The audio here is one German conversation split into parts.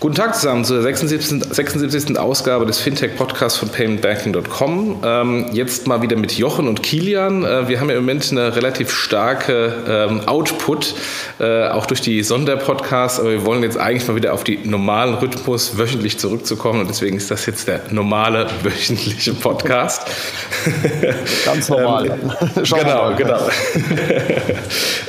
Guten Tag zusammen zur 76. 76. Ausgabe des Fintech-Podcasts von paymentbanking.com. Ähm, jetzt mal wieder mit Jochen und Kilian. Äh, wir haben ja im Moment eine relativ starke ähm, Output, äh, auch durch die Sonderpodcasts, aber wir wollen jetzt eigentlich mal wieder auf die normalen Rhythmus wöchentlich zurückzukommen und deswegen ist das jetzt der normale wöchentliche Podcast. Ganz normal. ähm, genau, genau.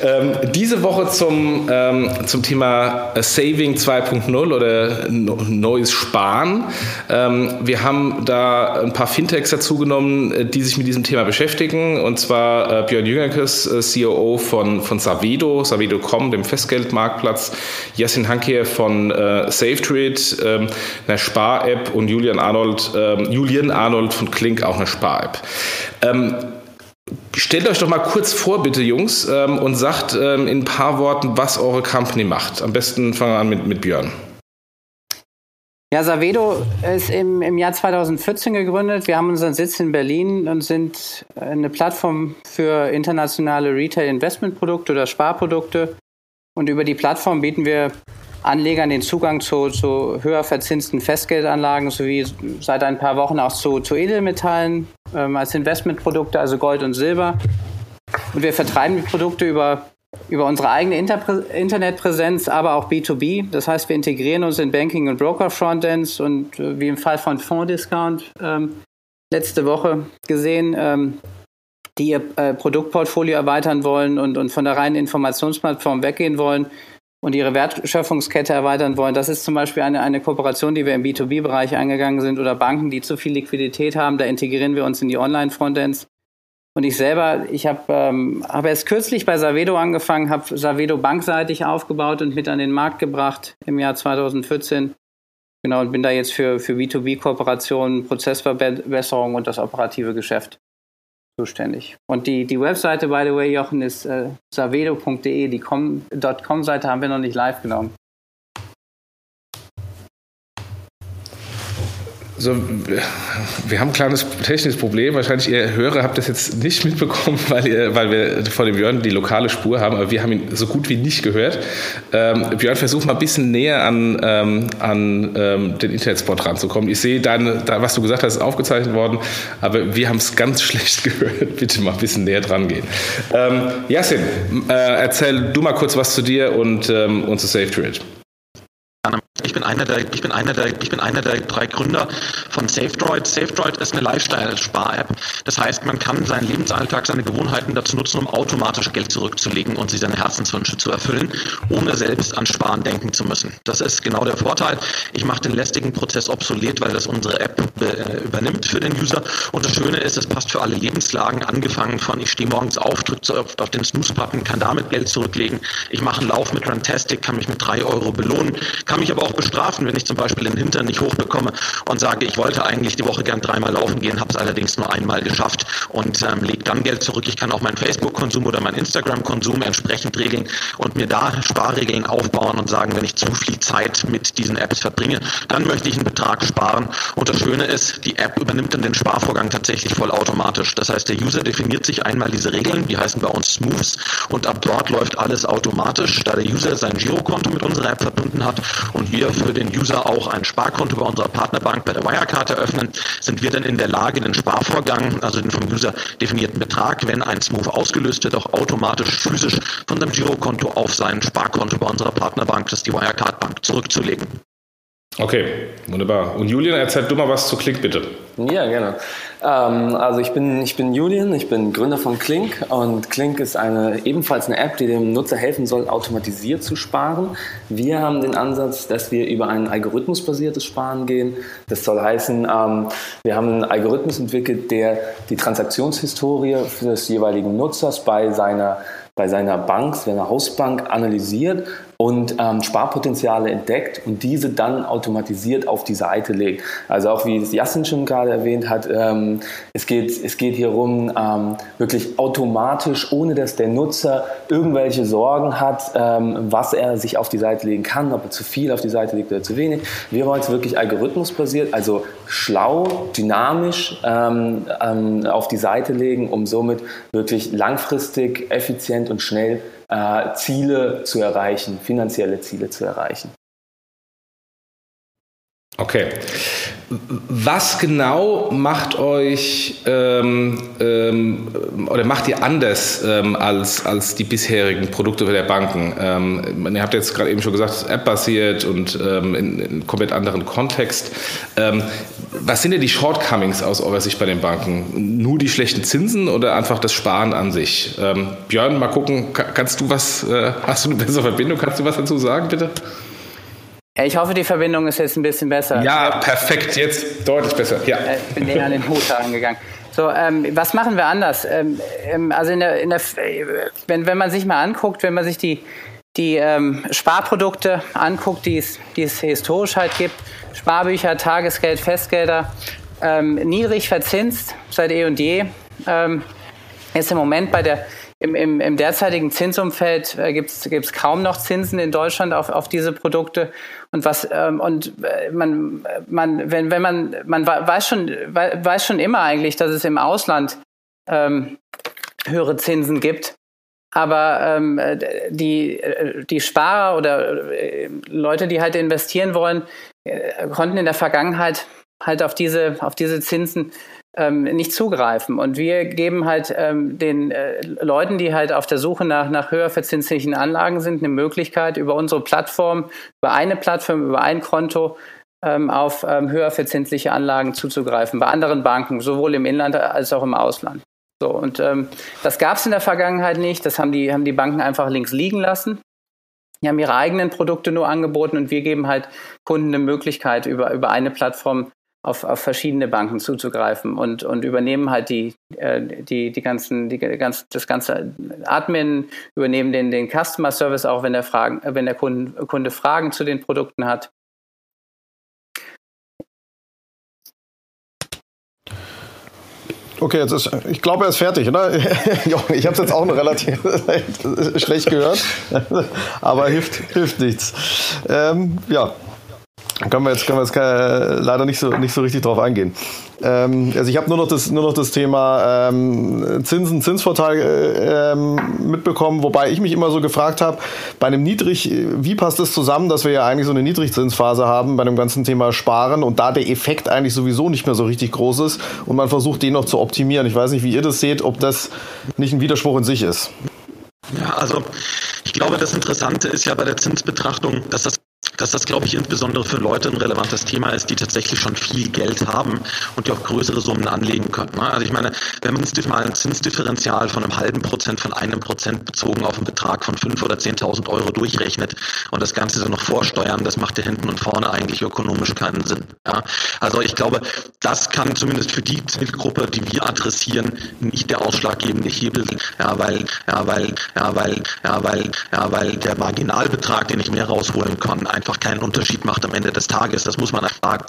ähm, diese Woche zum, ähm, zum Thema Saving 2.0 oder neues Sparen. Ähm, wir haben da ein paar Fintechs dazugenommen, äh, die sich mit diesem Thema beschäftigen. Und zwar äh, Björn Jüngerkes, äh, CEO von, von Savedo, Savedo.com, dem Festgeldmarktplatz, Jessin Hanke von äh, SafeTrade, ähm, einer Spar-App und Julian Arnold, ähm, Julian Arnold von Klink, auch eine Spar-App. Ähm, Stellt euch doch mal kurz vor, bitte, Jungs, ähm, und sagt ähm, in ein paar Worten, was eure Company macht. Am besten fangen wir an mit, mit Björn. Ja, Savedo ist im, im Jahr 2014 gegründet. Wir haben unseren Sitz in Berlin und sind eine Plattform für internationale Retail-Investment-Produkte oder Sparprodukte. Und über die Plattform bieten wir Anlegern den Zugang zu, zu höher verzinsten Festgeldanlagen sowie seit ein paar Wochen auch zu, zu Edelmetallen ähm, als Investmentprodukte, also Gold und Silber. Und wir vertreiben die Produkte über über unsere eigene Interpre Internetpräsenz, aber auch B2B. Das heißt, wir integrieren uns in Banking- und Broker-Frontends und äh, wie im Fall von Fonddiscount ähm, letzte Woche gesehen, ähm, die ihr äh, Produktportfolio erweitern wollen und, und von der reinen Informationsplattform weggehen wollen und ihre Wertschöpfungskette erweitern wollen. Das ist zum Beispiel eine, eine Kooperation, die wir im B2B-Bereich eingegangen sind oder Banken, die zu viel Liquidität haben. Da integrieren wir uns in die Online-Frontends und ich selber, ich habe ähm, hab erst kürzlich bei Savedo angefangen, habe Savedo bankseitig aufgebaut und mit an den Markt gebracht im Jahr 2014. Genau, und bin da jetzt für, für B2B-Kooperationen, Prozessverbesserung und das operative Geschäft zuständig. Und die, die Webseite, by the way, Jochen, ist äh, savedo.de. Die .com-Seite haben wir noch nicht live genommen. So, wir haben ein kleines technisches Problem. Wahrscheinlich ihr Hörer habt das jetzt nicht mitbekommen, weil, ihr, weil wir vor dem Björn die lokale Spur haben, aber wir haben ihn so gut wie nicht gehört. Ähm, Björn, versuch mal ein bisschen näher an, ähm, an ähm, den Internetspot ranzukommen. Ich sehe, deine, da, was du gesagt hast, ist aufgezeichnet worden, aber wir haben es ganz schlecht gehört. Bitte mal ein bisschen näher dran gehen. Ähm, Yassin, äh, erzähl du mal kurz was zu dir und, ähm, und zu SafeTrade. Ich bin einer der, ich bin einer der, ich bin einer der drei Gründer von SafeDroid. SafeDroid ist eine Lifestyle-Spar-App. Das heißt, man kann seinen Lebensalltag, seine Gewohnheiten dazu nutzen, um automatisch Geld zurückzulegen und sich seine Herzenswünsche zu erfüllen, ohne selbst an Sparen denken zu müssen. Das ist genau der Vorteil. Ich mache den lästigen Prozess obsolet, weil das unsere App übernimmt für den User. Und das Schöne ist, es passt für alle Lebenslagen, angefangen von ich stehe morgens auf, drücke auf den Snooze-Button, kann damit Geld zurücklegen. Ich mache einen Lauf mit Runtastic, kann mich mit drei Euro belohnen, kann mich aber auch bestrafen, wenn ich zum Beispiel den Hintern nicht hochbekomme und sage, ich wollte eigentlich die Woche gern dreimal laufen gehen, habe es allerdings nur einmal geschafft und ähm, lege dann Geld zurück. Ich kann auch meinen Facebook-Konsum oder meinen Instagram-Konsum entsprechend regeln und mir da Sparregeln aufbauen und sagen, wenn ich zu viel Zeit mit diesen Apps verbringe, dann möchte ich einen Betrag sparen. Und das Schöne ist, die App übernimmt dann den Sparvorgang tatsächlich vollautomatisch. Das heißt, der User definiert sich einmal diese Regeln, die heißen bei uns Smooths und ab dort läuft alles automatisch, da der User sein Girokonto mit unserer App verbunden hat und wir für den User auch ein Sparkonto bei unserer Partnerbank bei der Wirecard eröffnen, sind wir dann in der Lage, den Sparvorgang, also den vom User definierten Betrag, wenn ein Smooth ausgelöst wird, auch automatisch physisch von seinem Girokonto auf sein Sparkonto bei unserer Partnerbank, das ist die Wirecard Bank, zurückzulegen. Okay, wunderbar. Und Julian, erzähl du mal was zu Klink, bitte. Ja, gerne. Ähm, also ich bin, ich bin Julian, ich bin Gründer von Klink und Klink ist eine, ebenfalls eine App, die dem Nutzer helfen soll, automatisiert zu sparen. Wir haben den Ansatz, dass wir über ein algorithmusbasiertes Sparen gehen. Das soll heißen, ähm, wir haben einen Algorithmus entwickelt, der die Transaktionshistorie des jeweiligen Nutzers bei seiner bei seiner Bank, seiner Hausbank analysiert und ähm, Sparpotenziale entdeckt und diese dann automatisiert auf die Seite legt. Also auch wie es Jassin schon gerade erwähnt hat, ähm, es, geht, es geht hier um ähm, wirklich automatisch, ohne dass der Nutzer irgendwelche Sorgen hat, ähm, was er sich auf die Seite legen kann, ob er zu viel auf die Seite legt oder zu wenig. Wir wollen es wirklich algorithmusbasiert, also schlau, dynamisch ähm, ähm, auf die Seite legen, um somit wirklich langfristig, effizient und schnell äh, Ziele zu erreichen, finanzielle Ziele zu erreichen. Okay. Was genau macht euch ähm, ähm, oder macht ihr anders ähm, als, als die bisherigen Produkte der Banken? Ähm, ihr habt jetzt gerade eben schon gesagt, App-basiert und ähm, in, in komplett anderen Kontext. Ähm, was sind denn die Shortcomings aus eurer Sicht bei den Banken? Nur die schlechten Zinsen oder einfach das Sparen an sich? Björn, mal gucken, kannst du was, äh, hast du eine bessere Verbindung? Kannst du was dazu sagen, bitte? Ich hoffe, die Verbindung ist jetzt ein bisschen besser. Ja, perfekt, jetzt deutlich besser. Ja. Äh, ich bin näher an den Hut herangegangen. So, ähm, was machen wir anders? Ähm, ähm, also in der, in der, wenn, wenn man sich mal anguckt, wenn man sich die, die ähm, Sparprodukte anguckt, die es, die es historisch halt gibt, Sparbücher, Tagesgeld, Festgelder, ähm, niedrig verzinst seit eh und je, ähm, ist im Moment bei der im, im, im derzeitigen Zinsumfeld äh, gibt es kaum noch Zinsen in Deutschland auf, auf diese Produkte. Und was ähm, und äh, man, man, wenn, wenn man, man weiß schon, weiß schon immer eigentlich, dass es im Ausland ähm, höhere Zinsen gibt. Aber ähm, die, die Sparer oder äh, Leute, die halt investieren wollen, äh, konnten in der Vergangenheit halt auf diese, auf diese Zinsen ähm, nicht zugreifen. Und wir geben halt ähm, den äh, Leuten, die halt auf der Suche nach, nach höher verzinslichen Anlagen sind, eine Möglichkeit, über unsere Plattform, über eine Plattform, über ein Konto ähm, auf ähm, höher verzinsliche Anlagen zuzugreifen, bei anderen Banken, sowohl im Inland als auch im Ausland. So, und ähm, das gab es in der Vergangenheit nicht. Das haben die, haben die Banken einfach links liegen lassen. Die haben ihre eigenen Produkte nur angeboten und wir geben halt Kunden eine Möglichkeit, über, über eine Plattform auf, auf verschiedene Banken zuzugreifen und, und übernehmen halt die, äh, die, die ganzen, die ganz, das ganze Admin, übernehmen den, den Customer Service auch, wenn der Fragen, wenn der Kunde, Kunde Fragen zu den Produkten hat. Okay, jetzt ist, ich glaube, er ist fertig, oder? ich habe es jetzt auch noch relativ schlecht gehört, aber hilft, hilft nichts. Ähm, ja, können wir jetzt, können wir jetzt äh, leider nicht so, nicht so richtig drauf eingehen. Ähm, also ich habe nur noch das, nur noch das Thema ähm, Zinsen, Zinsvorteil äh, ähm, mitbekommen, wobei ich mich immer so gefragt habe, bei einem Niedrig, wie passt das zusammen, dass wir ja eigentlich so eine Niedrigzinsphase haben bei dem ganzen Thema Sparen und da der Effekt eigentlich sowieso nicht mehr so richtig groß ist und man versucht, den noch zu optimieren. Ich weiß nicht, wie ihr das seht, ob das nicht ein Widerspruch in sich ist. Ja, also ich glaube, das Interessante ist ja bei der Zinsbetrachtung, dass das dass das, glaube ich, insbesondere für Leute ein relevantes Thema ist, die tatsächlich schon viel Geld haben und die auch größere Summen anlegen können. Ne? Also ich meine, wenn man mal ein Zinsdifferenzial von einem halben Prozent, von einem Prozent bezogen auf einen Betrag von fünf oder zehntausend Euro durchrechnet und das Ganze dann noch vorsteuern, das macht ja hinten und vorne eigentlich ökonomisch keinen Sinn. Ja? Also ich glaube, das kann zumindest für die Zielgruppe, die wir adressieren, nicht der ausschlaggebende Hebel sein. Ja, weil, ja, weil, ja, weil, ja, weil, ja, weil der Marginalbetrag, den ich mehr rausholen kann, einfach einfach keinen Unterschied macht am Ende des Tages. Das muss man sagen.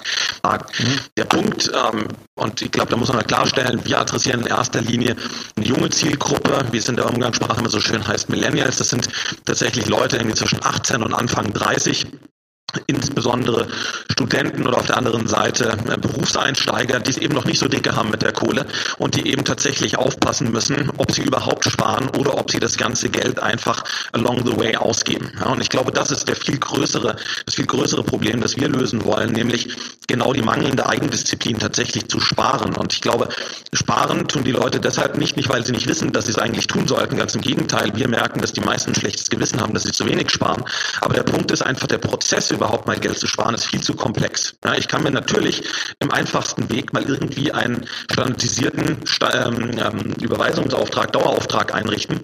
Mhm. Der Punkt, ähm, und ich glaube, da muss man klarstellen, wir adressieren in erster Linie eine junge Zielgruppe, wie es in der Umgangssprache immer so schön heißt, Millennials. Das sind tatsächlich Leute irgendwie zwischen 18 und Anfang 30 insbesondere Studenten oder auf der anderen Seite äh, Berufseinsteiger, die es eben noch nicht so dicke haben mit der Kohle und die eben tatsächlich aufpassen müssen, ob sie überhaupt sparen oder ob sie das ganze Geld einfach along the way ausgeben. Ja, und ich glaube, das ist der viel größere, das viel größere Problem, das wir lösen wollen, nämlich genau die mangelnde Eigendisziplin tatsächlich zu sparen. Und ich glaube, sparen tun die Leute deshalb nicht, nicht weil sie nicht wissen, dass sie es eigentlich tun sollten. Ganz im Gegenteil, wir merken, dass die meisten ein schlechtes Gewissen haben, dass sie zu wenig sparen. Aber der Punkt ist einfach der Prozess überhaupt mal Geld zu sparen, ist viel zu komplex. Ja, ich kann mir natürlich im einfachsten Weg mal irgendwie einen standardisierten ähm, ähm, Überweisungsauftrag, Dauerauftrag einrichten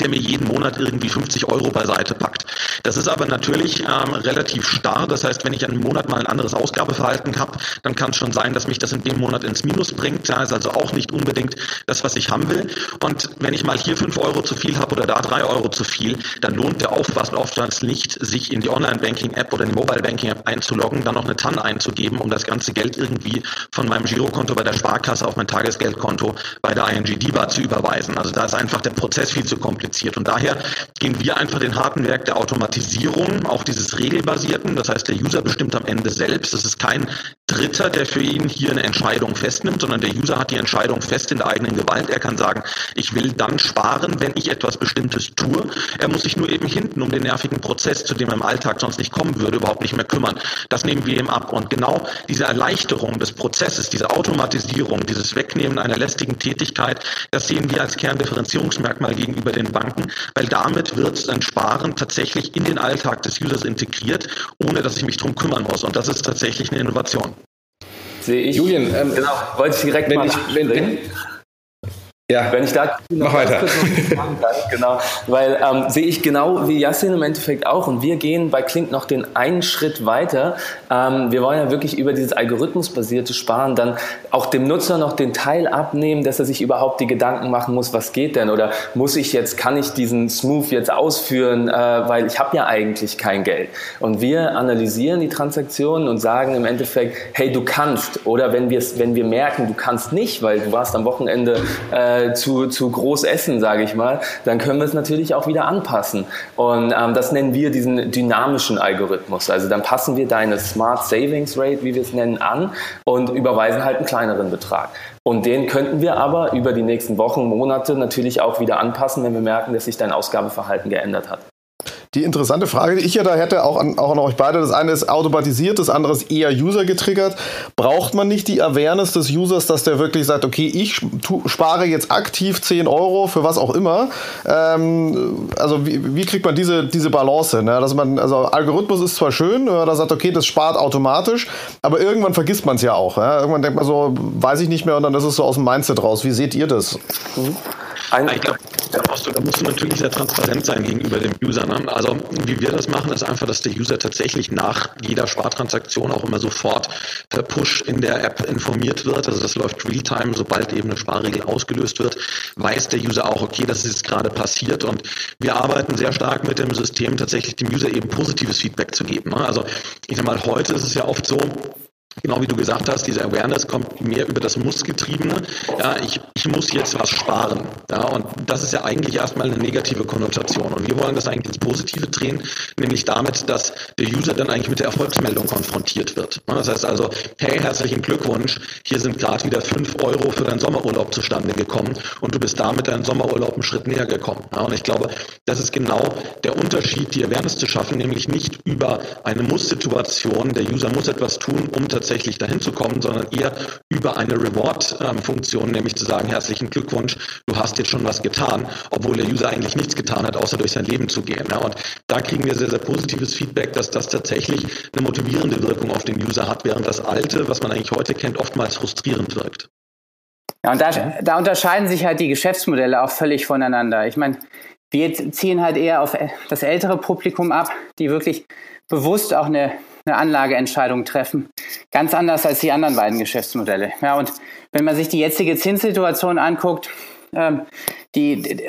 der mir jeden Monat irgendwie 50 Euro beiseite packt. Das ist aber natürlich ähm, relativ starr. Das heißt, wenn ich einen Monat mal ein anderes Ausgabeverhalten habe, dann kann es schon sein, dass mich das in dem Monat ins Minus bringt. Ja, ist also auch nicht unbedingt das, was ich haben will. Und wenn ich mal hier 5 Euro zu viel habe oder da 3 Euro zu viel, dann lohnt der Aufwand nicht, sich in die Online-Banking-App oder die Mobile-Banking-App einzuloggen, dann noch eine TAN einzugeben, um das ganze Geld irgendwie von meinem Girokonto bei der Sparkasse auf mein Tagesgeldkonto bei der ING DIBA zu überweisen. Also da ist einfach der Prozess viel zu kompliziert kompliziert. Und daher gehen wir einfach den harten Werk der Automatisierung, auch dieses regelbasierten. Das heißt, der User bestimmt am Ende selbst. Das ist kein Dritter, der für ihn hier eine Entscheidung festnimmt, sondern der User hat die Entscheidung fest in der eigenen Gewalt. Er kann sagen, ich will dann sparen, wenn ich etwas Bestimmtes tue. Er muss sich nur eben hinten um den nervigen Prozess, zu dem er im Alltag sonst nicht kommen würde, überhaupt nicht mehr kümmern. Das nehmen wir ihm ab. Und genau diese Erleichterung des Prozesses, diese Automatisierung, dieses Wegnehmen einer lästigen Tätigkeit, das sehen wir als Kerndifferenzierungsmerkmal gegenüber den Banken, weil damit wird ein Sparen tatsächlich in den Alltag des Users integriert, ohne dass ich mich darum kümmern muss. Und das ist tatsächlich eine Innovation. Sehe ich. Julian, ähm, genau, wollte ich direkt wenn mal ich, wenn, wenn, ja. Wenn ich da Mach weiter. Kann, genau, weil ähm, sehe ich genau wie Yassin im Endeffekt auch und wir gehen bei Klink noch den einen Schritt weiter. Ähm, wir wollen ja wirklich über dieses algorithmusbasierte Sparen dann auch dem Nutzer noch den Teil abnehmen, dass er sich überhaupt die Gedanken machen muss, was geht denn oder muss ich jetzt, kann ich diesen Smooth jetzt ausführen, äh, weil ich habe ja eigentlich kein Geld. Und wir analysieren die Transaktionen und sagen im Endeffekt, hey, du kannst oder wenn wir wenn wir merken, du kannst nicht, weil du warst am Wochenende äh, äh, zu, zu groß essen, sage ich mal, dann können wir es natürlich auch wieder anpassen. Und ähm, das nennen wir diesen dynamischen Algorithmus. Also dann passen wir deine Smart Savings Rate, wie wir es nennen, an und überweisen halt einen kleineren Betrag. Und den könnten wir aber über die nächsten Wochen, Monate natürlich auch wieder anpassen, wenn wir merken, dass sich dein Ausgabeverhalten geändert hat. Die interessante Frage, die ich ja da hätte, auch an, auch an euch beide, das eine ist automatisiert, das andere ist eher User getriggert. Braucht man nicht die Awareness des Users, dass der wirklich sagt, okay, ich spare jetzt aktiv 10 Euro für was auch immer? Ähm, also wie, wie, kriegt man diese, diese Balance? Ne? Dass man, also Algorithmus ist zwar schön, man da sagt, okay, das spart automatisch, aber irgendwann vergisst man es ja auch. Ja? Irgendwann denkt man so, weiß ich nicht mehr und dann ist es so aus dem Mindset raus. Wie seht ihr das? Mhm. Ich glaube, da, da musst du natürlich sehr transparent sein gegenüber dem User. Ne? Also wie wir das machen, ist einfach, dass der User tatsächlich nach jeder Spartransaktion auch immer sofort per Push in der App informiert wird. Also das läuft Realtime, sobald eben eine Sparregel ausgelöst wird, weiß der User auch, okay, das ist jetzt gerade passiert. Und wir arbeiten sehr stark mit dem System, tatsächlich dem User eben positives Feedback zu geben. Ne? Also ich sag mal, heute ist es ja oft so, Genau wie du gesagt hast, diese Awareness kommt mehr über das Muss-Getriebene. Ja, ich, ich muss jetzt was sparen. Ja, und das ist ja eigentlich erstmal eine negative Konnotation. Und wir wollen das eigentlich ins Positive drehen, nämlich damit, dass der User dann eigentlich mit der Erfolgsmeldung konfrontiert wird. Das heißt also, hey, herzlichen Glückwunsch, hier sind gerade wieder fünf Euro für deinen Sommerurlaub zustande gekommen und du bist damit deinen Sommerurlaub einen Schritt näher gekommen. Ja, und ich glaube, das ist genau der Unterschied, die Awareness zu schaffen, nämlich nicht über eine Muss-Situation, der User muss etwas tun, um tatsächlich tatsächlich dahin zu kommen, sondern eher über eine Reward-Funktion, nämlich zu sagen, herzlichen Glückwunsch, du hast jetzt schon was getan, obwohl der User eigentlich nichts getan hat, außer durch sein Leben zu gehen. Und da kriegen wir sehr, sehr positives Feedback, dass das tatsächlich eine motivierende Wirkung auf den User hat, während das Alte, was man eigentlich heute kennt, oftmals frustrierend wirkt. Ja, und da, da unterscheiden sich halt die Geschäftsmodelle auch völlig voneinander. Ich meine, wir ziehen halt eher auf das ältere Publikum ab, die wirklich bewusst auch eine eine Anlageentscheidung treffen. Ganz anders als die anderen beiden Geschäftsmodelle. Ja, und wenn man sich die jetzige Zinssituation anguckt, ähm, die,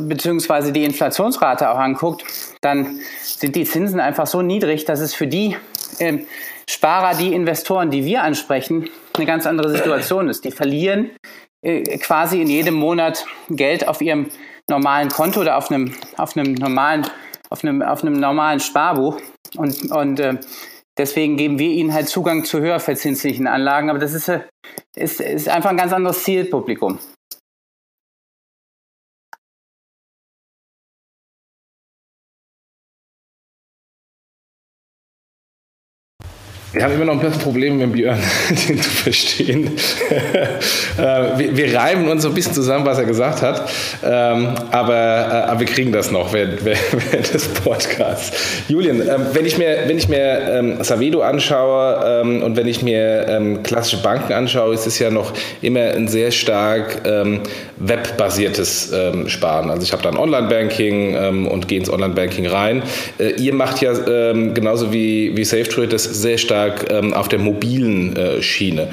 beziehungsweise die Inflationsrate auch anguckt, dann sind die Zinsen einfach so niedrig, dass es für die ähm, Sparer, die Investoren, die wir ansprechen, eine ganz andere Situation ist. Die verlieren äh, quasi in jedem Monat Geld auf ihrem normalen Konto oder auf einem, auf einem normalen, auf einem, auf einem normalen Sparbuch. Und, und äh, Deswegen geben wir ihnen halt Zugang zu höher verzinslichen Anlagen. Aber das ist, äh, ist, ist einfach ein ganz anderes Zielpublikum. Wir haben immer noch ein bisschen Probleme mit Björn, den zu verstehen. Äh, wir, reiben uns so ein bisschen zusammen, was er gesagt hat, ähm, aber, äh, aber wir kriegen das noch während, während des Podcasts. Julian, ähm, wenn ich mir, wenn ich mir ähm, Savedo anschaue und wenn ich mir klassische Banken anschaue, ist es ja noch immer ein sehr stark webbasiertes Sparen. Also ich habe da ein Online-Banking und gehe ins Online-Banking rein. Äh, ihr macht ja genauso wie, wie SafeTrade das sehr stark stark ähm, auf der mobilen äh, Schiene.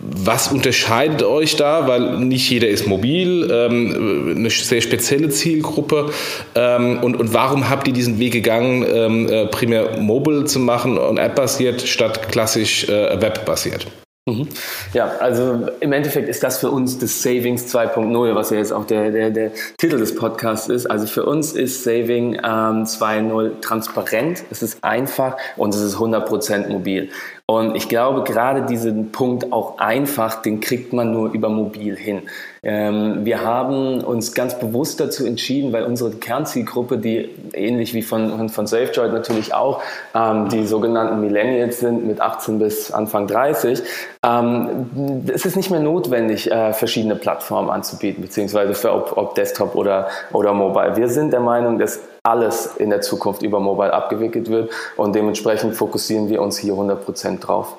Was unterscheidet euch da? Weil nicht jeder ist mobil, ähm, eine sehr spezielle Zielgruppe. Ähm, und, und warum habt ihr diesen Weg gegangen, ähm, äh, primär mobile zu machen und app-basiert statt klassisch äh, web-basiert? Mhm. Ja, also im Endeffekt ist das für uns das Savings 2.0, was ja jetzt auch der, der, der Titel des Podcasts ist. Also für uns ist Saving ähm, 2.0 transparent, es ist einfach und es ist 100% mobil. Und ich glaube, gerade diesen Punkt auch einfach, den kriegt man nur über mobil hin. Ähm, wir haben uns ganz bewusst dazu entschieden, weil unsere Kernzielgruppe, die ähnlich wie von, von SafeJoy natürlich auch, ähm, die sogenannten Millennials sind mit 18 bis Anfang 30, ähm, es ist nicht mehr notwendig, äh, verschiedene Plattformen anzubieten, beziehungsweise für ob, ob Desktop oder, oder Mobile. Wir sind der Meinung, dass alles in der Zukunft über Mobile abgewickelt wird und dementsprechend fokussieren wir uns hier 100% drauf.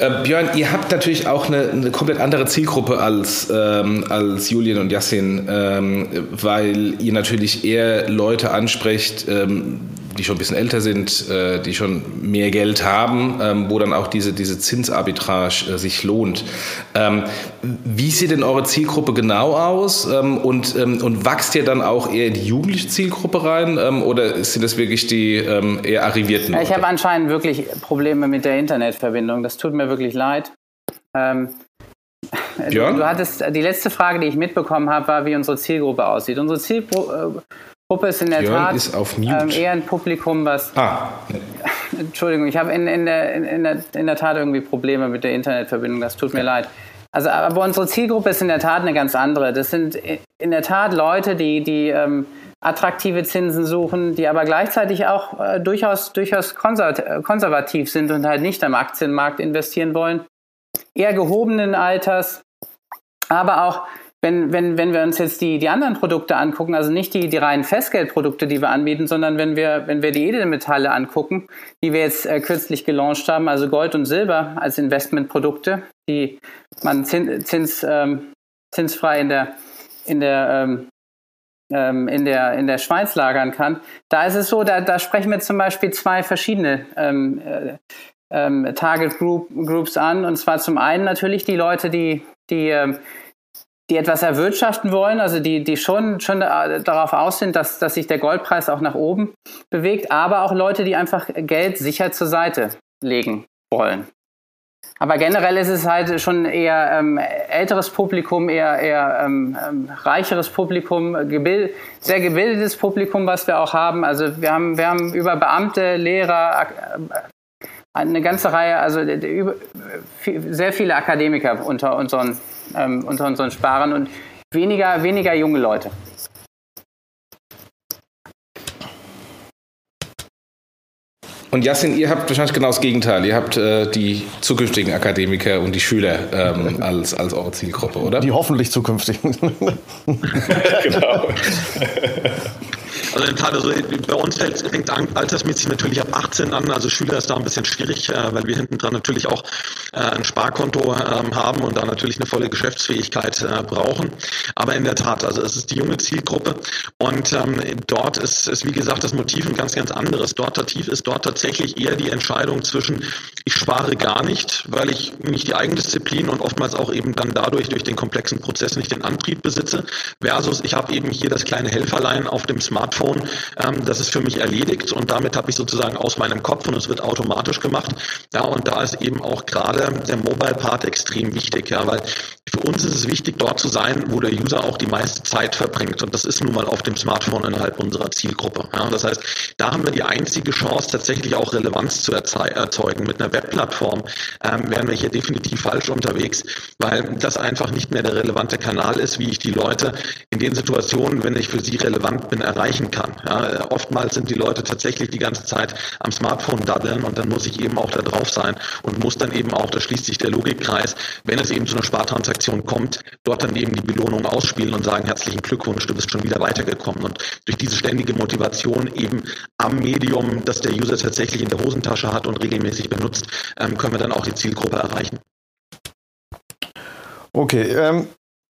Äh, Björn, ihr habt natürlich auch eine, eine komplett andere Zielgruppe als, ähm, als Julian und Yassin, ähm, weil ihr natürlich eher Leute ansprecht, ähm, die schon ein bisschen älter sind, äh, die schon mehr Geld haben, ähm, wo dann auch diese, diese Zinsarbitrage äh, sich lohnt. Ähm, wie sieht denn eure Zielgruppe genau aus ähm, und, ähm, und wächst ihr dann auch eher in die jugendliche Zielgruppe rein ähm, oder sind das wirklich die eher arrivierten? Ich habe anscheinend wirklich Probleme mit der Internetverbindung. Das tut mir wirklich leid. Björn? Du hattest die letzte Frage, die ich mitbekommen habe, war, wie unsere Zielgruppe aussieht. Unsere Zielgruppe Gruppe ist in der Björn Tat ist auf Mute. Ähm, eher ein Publikum, was. Ah. Entschuldigung, ich habe in, in, der, in, der, in der Tat irgendwie Probleme mit der Internetverbindung. Das tut mir leid. Also, aber unsere Zielgruppe ist in der Tat eine ganz andere. Das sind in der Tat Leute, die, die ähm, attraktive Zinsen suchen, die aber gleichzeitig auch äh, durchaus, durchaus konservativ sind und halt nicht am Aktienmarkt investieren wollen. Eher gehobenen Alters, aber auch wenn, wenn, wenn wir uns jetzt die, die anderen Produkte angucken, also nicht die, die reinen Festgeldprodukte, die wir anbieten, sondern wenn wir, wenn wir die Edelmetalle angucken, die wir jetzt äh, kürzlich gelauncht haben, also Gold und Silber als Investmentprodukte, die man zins, zins, ähm, zinsfrei in der, in der ähm, ähm, in der, in der Schweiz lagern kann. Da ist es so, da, da sprechen wir zum Beispiel zwei verschiedene ähm, äh, ähm, Target Group, Groups an. Und zwar zum einen natürlich die Leute, die, die ähm, die etwas erwirtschaften wollen, also die, die schon, schon darauf aus sind, dass, dass sich der Goldpreis auch nach oben bewegt, aber auch Leute, die einfach Geld sicher zur Seite legen wollen. Aber generell ist es halt schon eher ähm, älteres Publikum, eher, eher ähm, ähm reicheres Publikum, gebild, sehr gebildetes Publikum, was wir auch haben. Also wir haben, wir haben über Beamte, Lehrer, äh, eine ganze Reihe, also sehr viele Akademiker unter unseren ähm, unter unseren Sparern und weniger, weniger junge Leute. Und Jasin, ihr habt wahrscheinlich genau das Gegenteil. Ihr habt äh, die zukünftigen Akademiker und die Schüler ähm, als, als eure Zielgruppe, oder? Die hoffentlich zukünftigen. genau. Also in Tat, also bei uns fängt, fängt altersmäßig natürlich ab 18 an. Also Schüler ist da ein bisschen schwierig, äh, weil wir hinten dran natürlich auch äh, ein Sparkonto ähm, haben und da natürlich eine volle Geschäftsfähigkeit äh, brauchen. Aber in der Tat, also es ist die junge Zielgruppe und ähm, dort ist, ist wie gesagt das Motiv ein ganz, ganz anderes. Dort ist dort tatsächlich eher die Entscheidung zwischen ich spare gar nicht, weil ich nicht die Eigendisziplin und oftmals auch eben dann dadurch durch den komplexen Prozess nicht den Antrieb besitze, versus ich habe eben hier das kleine Helferlein auf dem Smartphone Smartphone. Ähm, das ist für mich erledigt und damit habe ich sozusagen aus meinem Kopf und es wird automatisch gemacht. Ja, und da ist eben auch gerade der Mobile Part extrem wichtig, ja, weil für uns ist es wichtig, dort zu sein, wo der User auch die meiste Zeit verbringt. Und das ist nun mal auf dem Smartphone innerhalb unserer Zielgruppe. Ja, das heißt, da haben wir die einzige Chance, tatsächlich auch Relevanz zu erzeugen. Mit einer Webplattform ähm, wären wir hier definitiv falsch unterwegs, weil das einfach nicht mehr der relevante Kanal ist, wie ich die Leute in den Situationen, wenn ich für sie relevant bin, erreichen kann. Ja, oftmals sind die Leute tatsächlich die ganze Zeit am Smartphone daddeln und dann muss ich eben auch da drauf sein und muss dann eben auch, da schließt sich der Logikkreis, wenn es eben zu einer Spartransaktion Transaktion kommt, dort dann eben die Belohnung ausspielen und sagen, herzlichen Glückwunsch, du bist schon wieder weitergekommen. Und durch diese ständige Motivation eben am Medium, das der User tatsächlich in der Hosentasche hat und regelmäßig benutzt, ähm, können wir dann auch die Zielgruppe erreichen. Okay, ähm,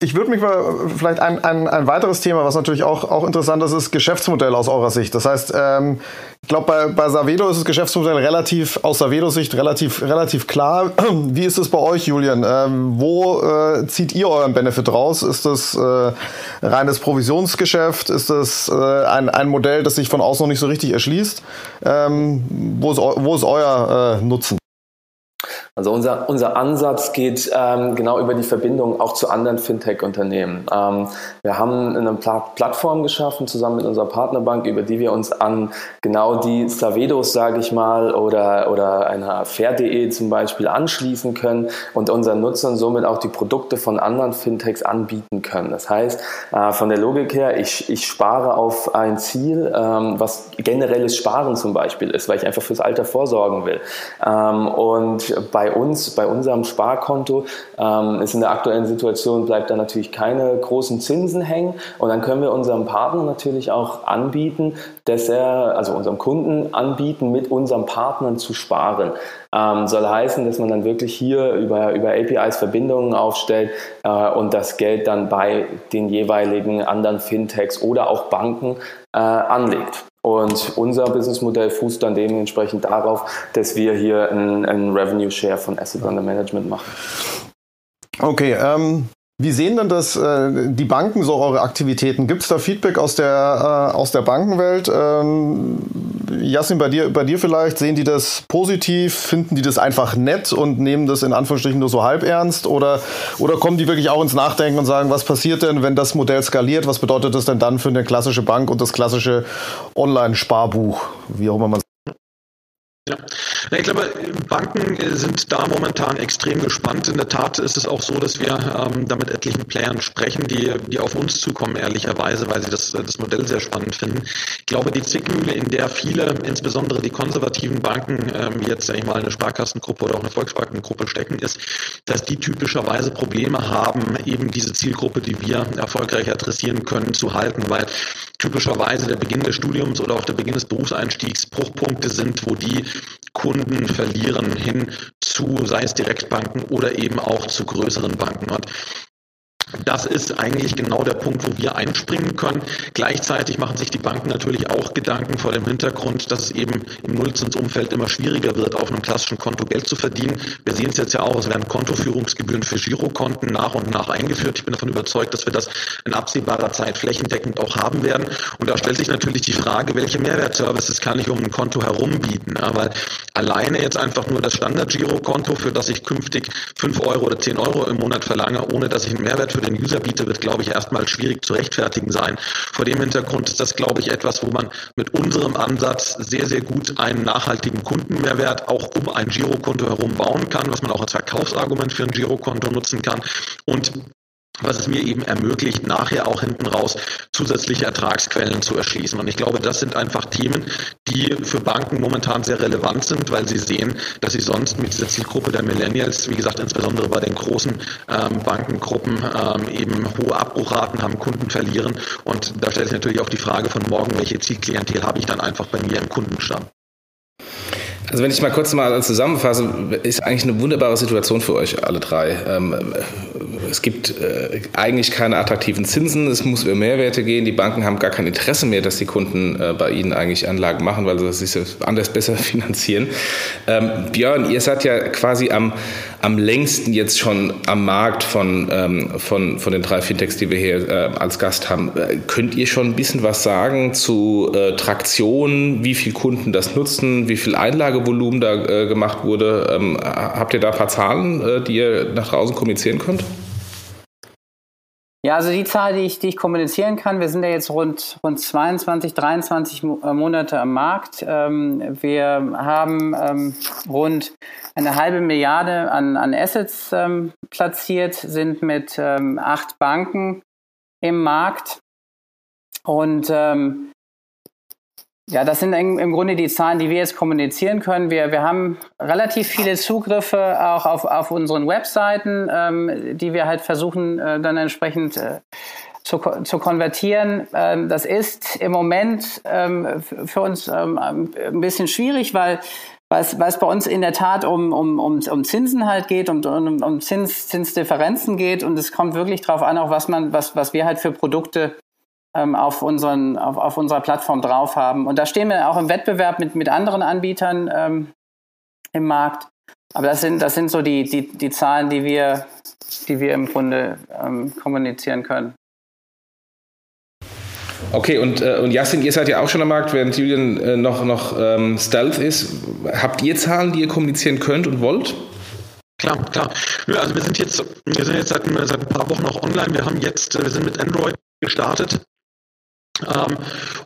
ich würde mich mal vielleicht ein, ein, ein weiteres Thema, was natürlich auch, auch interessant ist, ist Geschäftsmodell aus eurer Sicht. Das heißt, ähm, ich glaube, bei, bei Savedo ist das Geschäftsmodell relativ, aus Savedo-Sicht relativ, relativ klar. Wie ist es bei euch, Julian? Ähm, wo äh, zieht ihr euren Benefit raus? Ist das äh, reines Provisionsgeschäft? Ist das äh, ein, ein Modell, das sich von außen noch nicht so richtig erschließt? Ähm, wo, ist, wo ist euer äh, Nutzen? Also unser, unser Ansatz geht ähm, genau über die Verbindung auch zu anderen Fintech-Unternehmen. Ähm, wir haben eine Pla Plattform geschaffen zusammen mit unserer Partnerbank, über die wir uns an genau die Savedos, sage ich mal, oder, oder einer Fair.de zum Beispiel anschließen können und unseren Nutzern somit auch die Produkte von anderen Fintechs anbieten können. Das heißt, äh, von der Logik her, ich, ich spare auf ein Ziel, ähm, was generelles Sparen zum Beispiel ist, weil ich einfach fürs Alter vorsorgen will. Ähm, und bei bei uns, bei unserem Sparkonto, ähm, ist in der aktuellen Situation, bleibt da natürlich keine großen Zinsen hängen. Und dann können wir unserem Partner natürlich auch anbieten, dass er, also unserem Kunden anbieten, mit unseren Partnern zu sparen. Ähm, soll heißen, dass man dann wirklich hier über, über APIs Verbindungen aufstellt äh, und das Geld dann bei den jeweiligen anderen Fintechs oder auch Banken äh, anlegt. Und unser Businessmodell fußt dann dementsprechend darauf, dass wir hier einen, einen Revenue Share von Asset Under Management machen. Okay, ähm, wie sehen denn das äh, die Banken so eure Aktivitäten? Gibt es da Feedback aus der, äh, aus der Bankenwelt? Ähm, Jasmin, bei dir, bei dir vielleicht, sehen die das positiv? Finden die das einfach nett und nehmen das in Anführungsstrichen nur so halb ernst? Oder, oder kommen die wirklich auch ins Nachdenken und sagen, was passiert denn, wenn das Modell skaliert? Was bedeutet das denn dann für eine klassische Bank und das klassische Online-Sparbuch? Wie auch immer man ja. Ich glaube, Banken sind da momentan extrem gespannt. In der Tat ist es auch so, dass wir ähm, da mit etlichen Playern sprechen, die, die auf uns zukommen, ehrlicherweise, weil sie das, das Modell sehr spannend finden. Ich glaube, die Zickmühle, in der viele, insbesondere die konservativen Banken, ähm, jetzt sag ich mal eine Sparkassengruppe oder auch eine Volksbankengruppe stecken, ist, dass die typischerweise Probleme haben, eben diese Zielgruppe, die wir erfolgreich adressieren können, zu halten, weil typischerweise der Beginn des Studiums oder auch der Beginn des Berufseinstiegs Bruchpunkte sind, wo die Kunden verlieren hin zu, sei es Direktbanken oder eben auch zu größeren Banken. Und das ist eigentlich genau der Punkt, wo wir einspringen können. Gleichzeitig machen sich die Banken natürlich auch Gedanken vor dem Hintergrund, dass es eben im Nullzinsumfeld immer schwieriger wird, auf einem klassischen Konto Geld zu verdienen. Wir sehen es jetzt ja auch, es werden Kontoführungsgebühren für Girokonten nach und nach eingeführt. Ich bin davon überzeugt, dass wir das in absehbarer Zeit flächendeckend auch haben werden. Und da stellt sich natürlich die Frage, welche Mehrwertservices kann ich um ein Konto herum bieten? Ja, weil alleine jetzt einfach nur das Standard-Girokonto, für das ich künftig fünf Euro oder zehn Euro im Monat verlange, ohne dass ich einen Mehrwert für den User biete, wird, glaube ich, erstmal schwierig zu rechtfertigen sein. Vor dem Hintergrund ist das, glaube ich, etwas, wo man mit unserem Ansatz sehr, sehr gut einen nachhaltigen Kundenmehrwert auch um ein Girokonto herum bauen kann, was man auch als Verkaufsargument für ein Girokonto nutzen kann. Und was es mir eben ermöglicht, nachher auch hinten raus zusätzliche Ertragsquellen zu erschließen. Und ich glaube, das sind einfach Themen, die für Banken momentan sehr relevant sind, weil sie sehen, dass sie sonst mit dieser Zielgruppe der Millennials, wie gesagt, insbesondere bei den großen ähm, Bankengruppen, ähm, eben hohe Abbruchraten haben, Kunden verlieren. Und da stellt sich natürlich auch die Frage von morgen, welche Zielklientel habe ich dann einfach bei mir im Kundenstamm. Also wenn ich mal kurz mal zusammenfasse, ist eigentlich eine wunderbare Situation für euch alle drei. Ähm, es gibt äh, eigentlich keine attraktiven Zinsen, es muss über Mehrwerte gehen. Die Banken haben gar kein Interesse mehr, dass die Kunden äh, bei ihnen eigentlich Anlagen machen, weil sie sich anders besser finanzieren. Ähm, Björn, ihr seid ja quasi am, am längsten jetzt schon am Markt von, ähm, von, von den drei Fintechs, die wir hier äh, als Gast haben. Äh, könnt ihr schon ein bisschen was sagen zu äh, Traktion, wie viele Kunden das nutzen, wie viel Einlagevolumen da äh, gemacht wurde? Ähm, habt ihr da ein paar Zahlen, die ihr nach draußen kommunizieren könnt? Ja, also die Zahl, die ich, die ich kommunizieren kann, wir sind ja jetzt rund, rund 22, 23 äh, Monate am Markt. Ähm, wir haben ähm, rund eine halbe Milliarde an, an Assets ähm, platziert, sind mit acht Banken im Markt und ähm, ja, das sind im Grunde die Zahlen, die wir jetzt kommunizieren können. Wir, wir haben relativ viele Zugriffe auch auf, auf unseren Webseiten, ähm, die wir halt versuchen äh, dann entsprechend äh, zu, zu konvertieren. Ähm, das ist im Moment ähm, für uns ähm, ein bisschen schwierig, weil weil es, bei uns in der Tat um, um, um, um Zinsen halt geht, um, um, um Zins, Zinsdifferenzen geht und es kommt wirklich darauf an, auch was man, was, was wir halt für Produkte ähm, auf, unseren, auf, auf unserer Plattform drauf haben. Und da stehen wir auch im Wettbewerb mit, mit anderen Anbietern ähm, im Markt. Aber das sind, das sind so die, die, die Zahlen, die wir, die wir im Grunde ähm, kommunizieren können. Okay, und, äh, und Yassin, ihr seid ja auch schon am Markt, während Julian äh, noch, noch ähm, Stealth ist. Habt ihr Zahlen, die ihr kommunizieren könnt und wollt? Klar, klar. Ja, also wir sind jetzt, wir sind jetzt seit, seit ein paar Wochen auch online. Wir haben jetzt, wir sind mit Android gestartet. Ähm,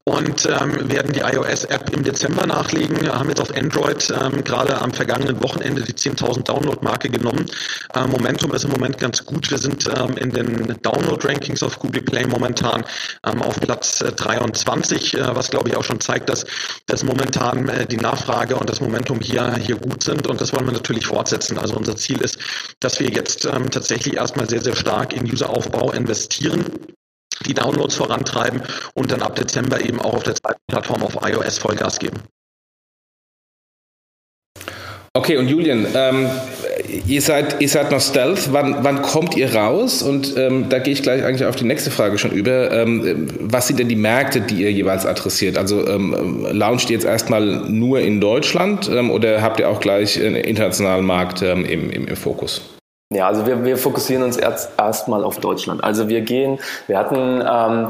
und ähm, werden die iOS-App im Dezember nachlegen. Wir haben jetzt auf Android ähm, gerade am vergangenen Wochenende die 10.000 Download-Marke genommen. Äh, Momentum ist im Moment ganz gut. Wir sind ähm, in den Download-Rankings auf Google Play momentan ähm, auf Platz äh, 23, äh, was glaube ich auch schon zeigt, dass, dass momentan äh, die Nachfrage und das Momentum hier, hier gut sind und das wollen wir natürlich fortsetzen. Also unser Ziel ist, dass wir jetzt ähm, tatsächlich erstmal sehr, sehr stark in Useraufbau investieren die Downloads vorantreiben und dann ab Dezember eben auch auf der zweiten Plattform auf iOS Vollgas geben. Okay, und Julian, ähm, ihr, seid, ihr seid noch Stealth. Wann, wann kommt ihr raus? Und ähm, da gehe ich gleich eigentlich auf die nächste Frage schon über. Ähm, was sind denn die Märkte, die ihr jeweils adressiert? Also ähm, launcht ihr jetzt erstmal nur in Deutschland ähm, oder habt ihr auch gleich einen internationalen Markt ähm, im, im, im Fokus? Ja, also wir, wir fokussieren uns erst erstmal auf Deutschland. Also wir gehen, wir hatten ähm,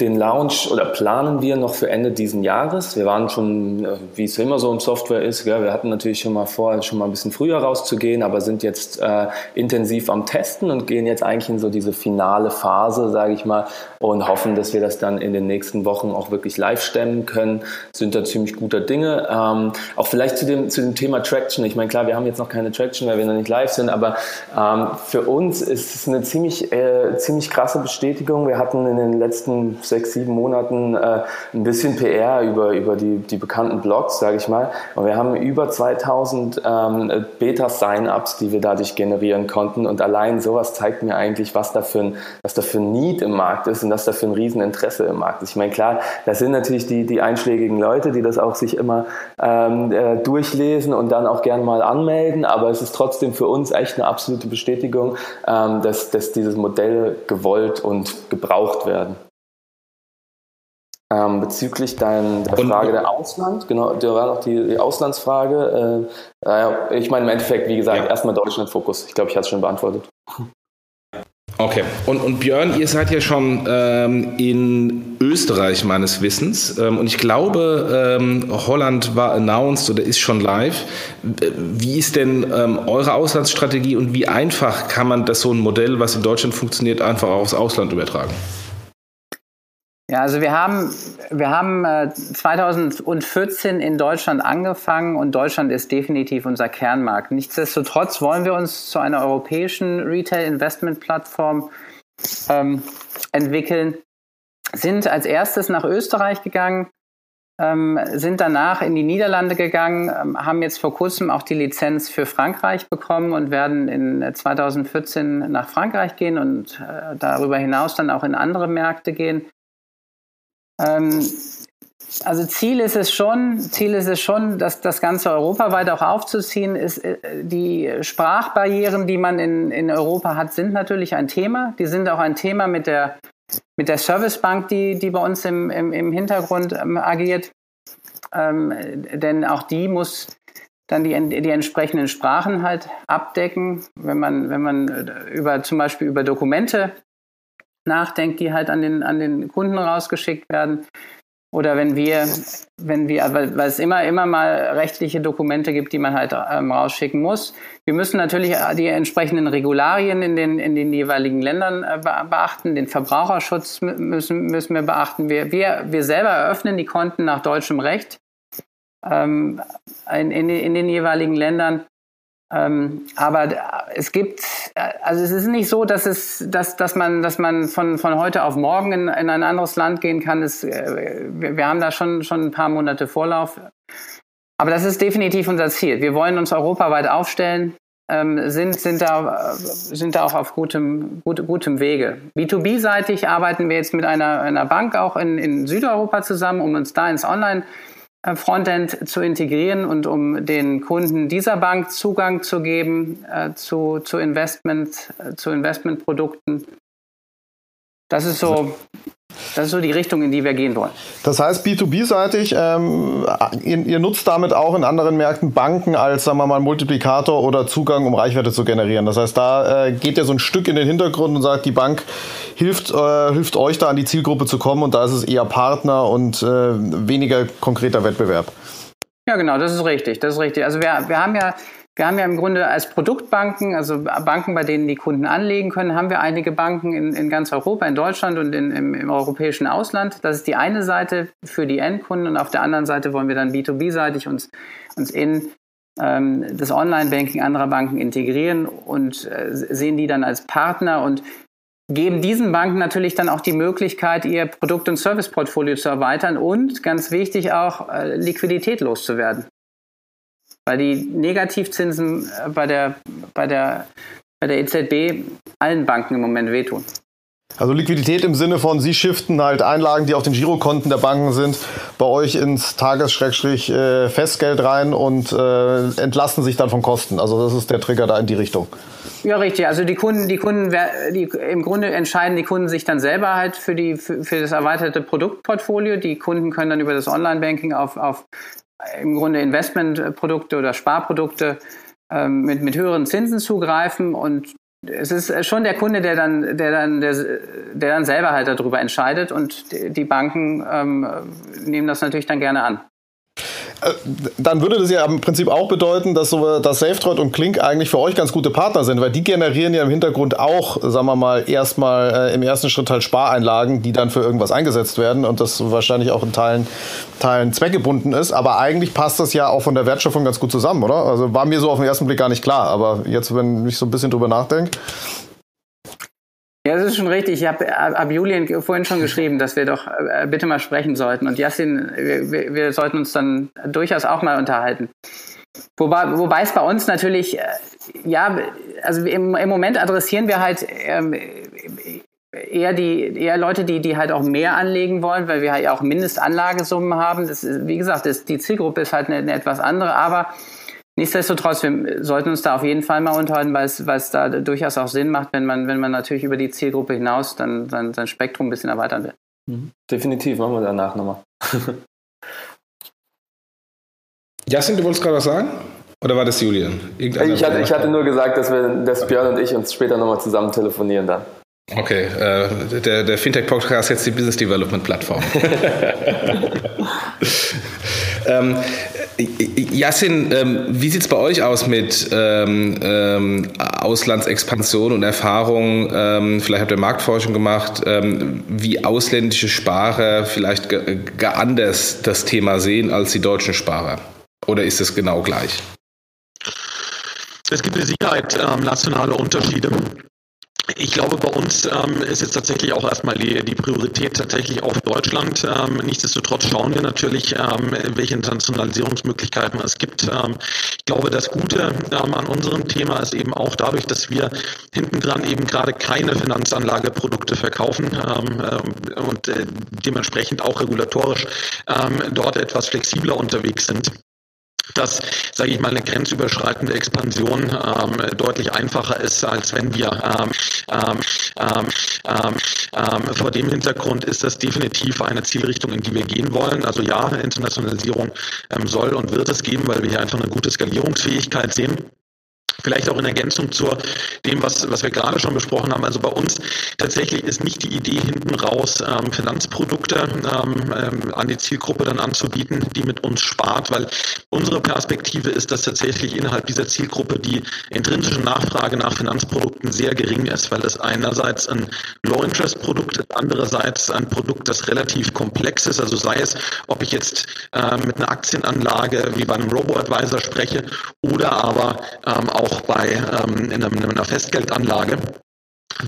den Launch oder planen wir noch für Ende diesen Jahres. Wir waren schon, äh, wie es immer so im Software ist, gell, wir hatten natürlich schon mal vor, schon mal ein bisschen früher rauszugehen, aber sind jetzt äh, intensiv am Testen und gehen jetzt eigentlich in so diese finale Phase, sage ich mal, und hoffen, dass wir das dann in den nächsten Wochen auch wirklich live stemmen können. Sind da ziemlich guter Dinge. Ähm, auch vielleicht zu dem, zu dem Thema Traction. Ich meine, klar, wir haben jetzt noch keine Traction, weil wir noch nicht live sind, aber ähm, für uns ist es eine ziemlich, äh, ziemlich krasse Bestätigung. Wir hatten in den letzten sechs, sieben Monaten äh, ein bisschen PR über, über die, die bekannten Blogs, sage ich mal. Und wir haben über 2000 ähm, Beta-Sign-Ups, die wir dadurch generieren konnten. Und allein sowas zeigt mir eigentlich, was da für ein, was da für ein Need im Markt ist und was da für ein Rieseninteresse im Markt ist. Ich meine, klar, das sind natürlich die, die einschlägigen Leute, die das auch sich immer ähm, äh, durchlesen und dann auch gern mal anmelden. Aber es ist trotzdem für uns echt eine absolute Bestätigung, ähm, dass, dass diese Modelle gewollt und gebraucht werden. Ähm, bezüglich dein, der Frage der Ausland, genau, da war noch die, die Auslandsfrage. Äh, äh, ich meine im Endeffekt, wie gesagt, ja. erstmal Deutschland-Fokus. Ich glaube, ich hatte es schon beantwortet. Okay. Und, und Björn, ihr seid ja schon ähm, in Österreich meines Wissens. Ähm, und ich glaube, ähm, Holland war announced oder ist schon live. Wie ist denn ähm, eure Auslandsstrategie und wie einfach kann man das so ein Modell, was in Deutschland funktioniert, einfach aufs Ausland übertragen? Ja, also wir haben, wir haben äh, 2014 in Deutschland angefangen und Deutschland ist definitiv unser Kernmarkt. Nichtsdestotrotz wollen wir uns zu einer europäischen Retail-Investment-Plattform ähm, entwickeln, sind als erstes nach Österreich gegangen, ähm, sind danach in die Niederlande gegangen, ähm, haben jetzt vor kurzem auch die Lizenz für Frankreich bekommen und werden in 2014 nach Frankreich gehen und äh, darüber hinaus dann auch in andere Märkte gehen. Ähm, also Ziel ist es schon, Ziel ist es schon, dass das Ganze europaweit auch aufzuziehen ist. Äh, die Sprachbarrieren, die man in, in Europa hat, sind natürlich ein Thema. Die sind auch ein Thema mit der, mit der Servicebank, die, die bei uns im, im, im Hintergrund ähm, agiert. Ähm, denn auch die muss dann die, die entsprechenden Sprachen halt abdecken. Wenn man, wenn man äh, über, zum Beispiel über Dokumente nachdenkt, die halt an den, an den Kunden rausgeschickt werden. Oder wenn wir, wenn wir, weil, es immer, immer mal rechtliche Dokumente gibt, die man halt ähm, rausschicken muss. Wir müssen natürlich die entsprechenden Regularien in den, in den jeweiligen Ländern äh, beachten. Den Verbraucherschutz müssen, müssen wir beachten. Wir, wir, wir selber eröffnen die Konten nach deutschem Recht ähm, in, in, in den jeweiligen Ländern. Ähm, aber es gibt, also es ist nicht so, dass es, dass, dass man, dass man von, von heute auf morgen in, in ein anderes Land gehen kann. Es, äh, wir, wir haben da schon, schon ein paar Monate Vorlauf. Aber das ist definitiv unser Ziel. Wir wollen uns europaweit aufstellen, ähm, sind, sind, da, sind da auch auf gutem, gut, gutem Wege. B2B-seitig arbeiten wir jetzt mit einer, einer Bank auch in, in Südeuropa zusammen, um uns da ins Online- äh, Frontend zu integrieren und um den Kunden dieser Bank Zugang zu geben äh, zu, zu, Investment, äh, zu Investmentprodukten. Das ist so das ist so die Richtung, in die wir gehen wollen. Das heißt, B2B-seitig, ähm, ihr, ihr, nutzt damit auch in anderen Märkten Banken als, sagen wir mal, Multiplikator oder Zugang, um Reichweite zu generieren. Das heißt, da äh, geht ihr so ein Stück in den Hintergrund und sagt, die Bank hilft, äh, hilft euch da an die Zielgruppe zu kommen und da ist es eher Partner und äh, weniger konkreter Wettbewerb. Ja, genau, das ist richtig. Das ist richtig. Also wir, wir haben ja haben wir im Grunde als Produktbanken, also Banken, bei denen die Kunden anlegen können, haben wir einige Banken in, in ganz Europa, in Deutschland und in, im, im, europäischen Ausland. Das ist die eine Seite für die Endkunden und auf der anderen Seite wollen wir dann B2B-seitig uns, uns in ähm, das Online-Banking anderer Banken integrieren und äh, sehen die dann als Partner und geben diesen Banken natürlich dann auch die Möglichkeit, ihr Produkt- und Serviceportfolio zu erweitern und ganz wichtig auch äh, Liquidität loszuwerden. Weil die Negativzinsen äh, bei der, bei der, bei der EZB allen Banken im Moment wehtun. Also Liquidität im Sinne von, Sie shiften halt Einlagen, die auf den Girokonten der Banken sind, bei euch ins Tages-Festgeld rein und äh, entlasten sich dann von Kosten. Also das ist der Trigger da in die Richtung. Ja, richtig. Also die Kunden, die Kunden, die, im Grunde entscheiden die Kunden sich dann selber halt für die für, für das erweiterte Produktportfolio. Die Kunden können dann über das Online-Banking auf, auf im Grunde Investmentprodukte oder Sparprodukte ähm, mit, mit höheren Zinsen zugreifen und es ist schon der Kunde, der dann, der dann, der, der dann selber halt darüber entscheidet und die Banken ähm, nehmen das natürlich dann gerne an. Äh, dann würde das ja im Prinzip auch bedeuten, dass, so, dass SafeTrade und Klink eigentlich für euch ganz gute Partner sind, weil die generieren ja im Hintergrund auch, sagen wir mal, erstmal äh, im ersten Schritt halt Spareinlagen, die dann für irgendwas eingesetzt werden und das wahrscheinlich auch in Teilen, Teilen zweckgebunden ist. Aber eigentlich passt das ja auch von der Wertschöpfung ganz gut zusammen, oder? Also war mir so auf den ersten Blick gar nicht klar, aber jetzt, wenn ich so ein bisschen drüber nachdenke. Ja, das ist schon richtig. Ich habe ab Julien vorhin schon geschrieben, dass wir doch äh, bitte mal sprechen sollten. Und Yassin, wir, wir sollten uns dann durchaus auch mal unterhalten. Wobei, wobei es bei uns natürlich, äh, ja, also im, im Moment adressieren wir halt ähm, eher die eher Leute, die die halt auch mehr anlegen wollen, weil wir halt auch Mindestanlagesummen haben. Das ist, wie gesagt, das, die Zielgruppe ist halt eine, eine etwas andere, aber Nichtsdestotrotz, wir sollten uns da auf jeden Fall mal unterhalten, weil es, weil es da durchaus auch Sinn macht, wenn man, wenn man natürlich über die Zielgruppe hinaus dann, dann sein Spektrum ein bisschen erweitern will. Mhm. Definitiv, machen wir danach nochmal. Jasin, du wolltest gerade was sagen? Oder war das Julian? Ich hatte, ich hatte, nur gesagt, dass wir, dass Björn und ich uns später nochmal zusammen telefonieren dann. Okay, äh, der, der Fintech-Podcast jetzt die Business Development Plattform. ähm, Jasin, ähm, wie sieht es bei euch aus mit ähm, ähm, Auslandsexpansion und Erfahrung? Ähm, vielleicht habt ihr Marktforschung gemacht, ähm, wie ausländische Sparer vielleicht gar anders das Thema sehen als die deutschen Sparer? Oder ist es genau gleich? Es gibt mit Sicherheit ähm, nationale Unterschiede. Ich glaube, bei uns ähm, ist jetzt tatsächlich auch erstmal die, die Priorität tatsächlich auf Deutschland. Ähm, nichtsdestotrotz schauen wir natürlich, ähm, welche Internationalisierungsmöglichkeiten es gibt. Ähm, ich glaube, das Gute ähm, an unserem Thema ist eben auch dadurch, dass wir hinten dran eben gerade keine Finanzanlageprodukte verkaufen ähm, äh, und äh, dementsprechend auch regulatorisch dort etwas flexibler unterwegs sind dass, sage ich mal, eine grenzüberschreitende Expansion ähm, deutlich einfacher ist, als wenn wir ähm, ähm, ähm, ähm, ähm, vor dem Hintergrund ist das definitiv eine Zielrichtung, in die wir gehen wollen. Also ja, Internationalisierung ähm, soll und wird es geben, weil wir hier einfach eine gute Skalierungsfähigkeit sehen. Vielleicht auch in Ergänzung zu dem, was, was wir gerade schon besprochen haben. Also bei uns tatsächlich ist nicht die Idee hinten raus, ähm, Finanzprodukte ähm, ähm, an die Zielgruppe dann anzubieten, die mit uns spart, weil unsere Perspektive ist, dass tatsächlich innerhalb dieser Zielgruppe die intrinsische Nachfrage nach Finanzprodukten sehr gering ist, weil es einerseits ein Low-Interest-Produkt ist, andererseits ein Produkt, das relativ komplex ist. Also sei es, ob ich jetzt äh, mit einer Aktienanlage wie bei einem Robo-Advisor spreche oder aber ähm, auch auch bei ähm, in, einer, in einer Festgeldanlage.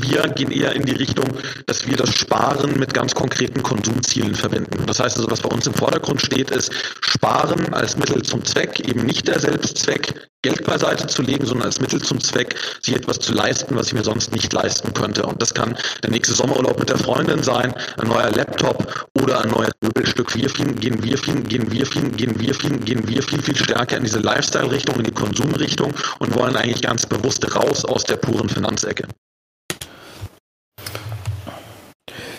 Wir gehen eher in die Richtung, dass wir das Sparen mit ganz konkreten Konsumzielen verbinden. Das heißt also, was bei uns im Vordergrund steht, ist Sparen als Mittel zum Zweck, eben nicht der Selbstzweck, Geld beiseite zu legen, sondern als Mittel zum Zweck, sich etwas zu leisten, was ich mir sonst nicht leisten könnte. Und das kann der nächste Sommerurlaub mit der Freundin sein, ein neuer Laptop oder ein neues Möbelstück. Wir viel, gehen wir viel, gehen wir viel, gehen wir viel, gehen wir viel, viel stärker in diese Lifestyle-Richtung, in die Konsumrichtung und wollen eigentlich ganz bewusst raus aus der puren Finanzecke.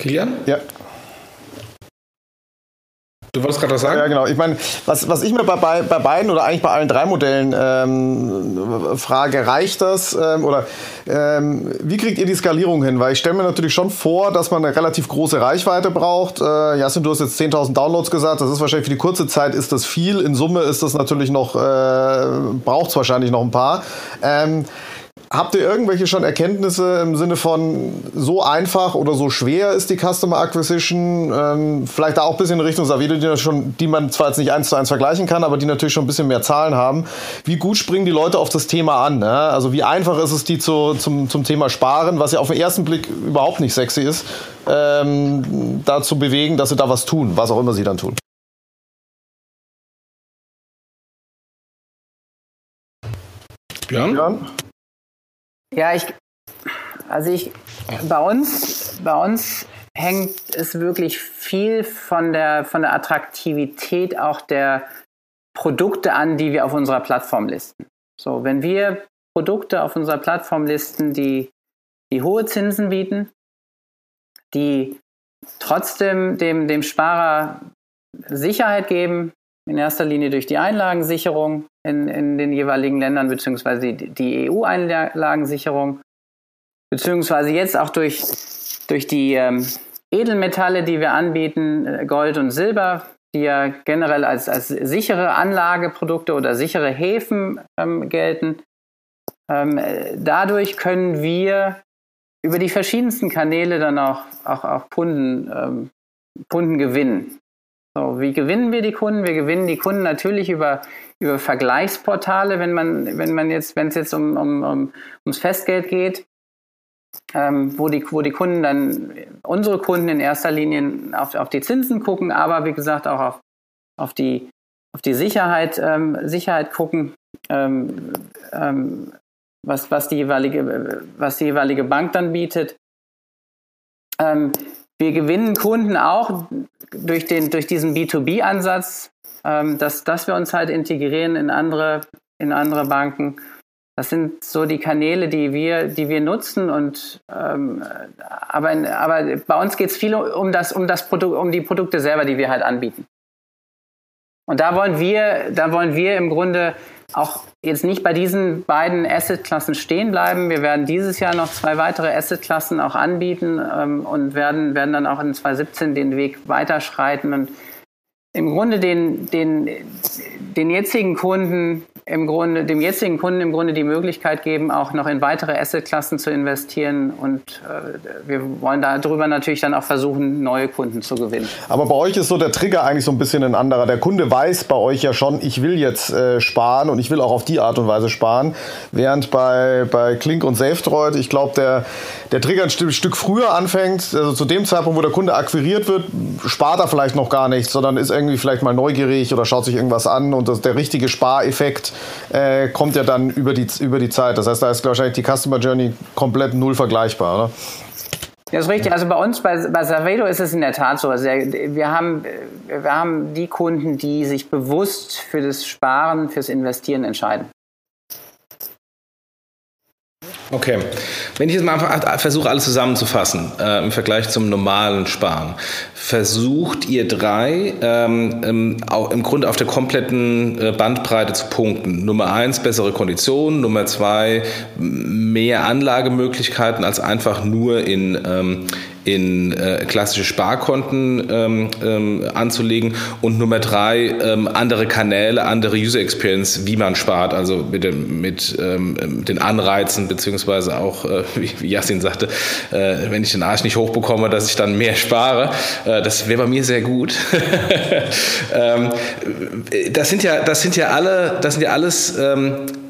Kilian? Ja. Du wolltest gerade was sagen? Ja, genau. Ich meine, was, was ich mir bei, bei, bei beiden oder eigentlich bei allen drei Modellen ähm, frage, reicht das? Ähm, oder ähm, wie kriegt ihr die Skalierung hin? Weil ich stelle mir natürlich schon vor, dass man eine relativ große Reichweite braucht. Äh, Jasin, du hast jetzt 10.000 Downloads gesagt. Das ist wahrscheinlich für die kurze Zeit ist das viel. In Summe ist das natürlich noch, äh, braucht es wahrscheinlich noch ein paar. Ähm, Habt ihr irgendwelche schon Erkenntnisse im Sinne von so einfach oder so schwer ist die Customer Acquisition? Ähm, vielleicht da auch ein bisschen in Richtung Savido, die, schon, die man zwar jetzt nicht eins zu eins vergleichen kann, aber die natürlich schon ein bisschen mehr Zahlen haben. Wie gut springen die Leute auf das Thema an? Ne? Also wie einfach ist es, die zu, zum, zum Thema Sparen, was ja auf den ersten Blick überhaupt nicht sexy ist, ähm, da zu bewegen, dass sie da was tun, was auch immer sie dann tun? Björn? Björn? Ja, ich, also ich, bei uns, bei uns hängt es wirklich viel von der, von der Attraktivität auch der Produkte an, die wir auf unserer Plattform listen. So, wenn wir Produkte auf unserer Plattform listen, die, die hohe Zinsen bieten, die trotzdem dem, dem Sparer Sicherheit geben, in erster Linie durch die Einlagensicherung in, in den jeweiligen Ländern, beziehungsweise die EU-Einlagensicherung, beziehungsweise jetzt auch durch, durch die ähm, Edelmetalle, die wir anbieten, äh, Gold und Silber, die ja generell als, als sichere Anlageprodukte oder sichere Häfen ähm, gelten. Ähm, dadurch können wir über die verschiedensten Kanäle dann auch, auch, auch Kunden, ähm, Kunden gewinnen. So, wie gewinnen wir die Kunden? Wir gewinnen die Kunden natürlich über, über Vergleichsportale, wenn man, wenn man jetzt, wenn es jetzt um, um, um, ums Festgeld geht, ähm, wo, die, wo die Kunden dann, unsere Kunden in erster Linie auf, auf die Zinsen gucken, aber wie gesagt auch auf, auf, die, auf die Sicherheit, ähm, Sicherheit gucken, ähm, ähm was, was, die jeweilige, was die jeweilige Bank dann bietet. Wir gewinnen Kunden auch durch, den, durch diesen B2B-Ansatz, ähm, dass, dass wir uns halt integrieren in andere, in andere Banken. Das sind so die Kanäle, die wir, die wir nutzen. Und, ähm, aber, aber bei uns geht es viel um, das, um, das Produkt, um die Produkte selber, die wir halt anbieten. Und da wollen wir, da wollen wir im Grunde auch jetzt nicht bei diesen beiden Asset-Klassen stehen bleiben. Wir werden dieses Jahr noch zwei weitere Asset-Klassen auch anbieten ähm, und werden, werden dann auch in 2017 den Weg weiterschreiten und im Grunde den, den, den jetzigen Kunden im Grunde, dem jetzigen Kunden im Grunde die Möglichkeit geben, auch noch in weitere Assetklassen zu investieren. Und äh, wir wollen darüber natürlich dann auch versuchen, neue Kunden zu gewinnen. Aber bei euch ist so der Trigger eigentlich so ein bisschen ein anderer. Der Kunde weiß bei euch ja schon, ich will jetzt äh, sparen und ich will auch auf die Art und Weise sparen. Während bei, bei Klink und SafeDroid, ich glaube, der, der Trigger ein Stück früher anfängt, also zu dem Zeitpunkt, wo der Kunde akquiriert wird, spart er vielleicht noch gar nichts, sondern ist irgendwie vielleicht mal neugierig oder schaut sich irgendwas an und das, der richtige Spareffekt äh, kommt ja dann über die, über die Zeit. Das heißt, da ist wahrscheinlich die Customer Journey komplett null vergleichbar, oder? Das ist richtig. Also bei uns, bei, bei Savedo ist es in der Tat so. Also wir, haben, wir haben die Kunden, die sich bewusst für das Sparen, fürs Investieren entscheiden. Okay. Wenn ich jetzt mal versuche, alles zusammenzufassen äh, im Vergleich zum normalen Sparen, versucht ihr drei ähm, im Grunde auf der kompletten äh, Bandbreite zu punkten. Nummer eins, bessere Konditionen. Nummer zwei, mehr Anlagemöglichkeiten als einfach nur in, ähm, in äh, klassische Sparkonten ähm, ähm, anzulegen und Nummer drei ähm, andere Kanäle, andere User Experience, wie man spart, also mit, dem, mit ähm, den Anreizen beziehungsweise auch, äh, wie, Yassin sagte, äh, wenn ich den Arsch nicht hochbekomme, dass ich dann mehr spare. Äh, das wäre bei mir sehr gut. ähm, das sind ja, das sind ja alle, das sind ja alles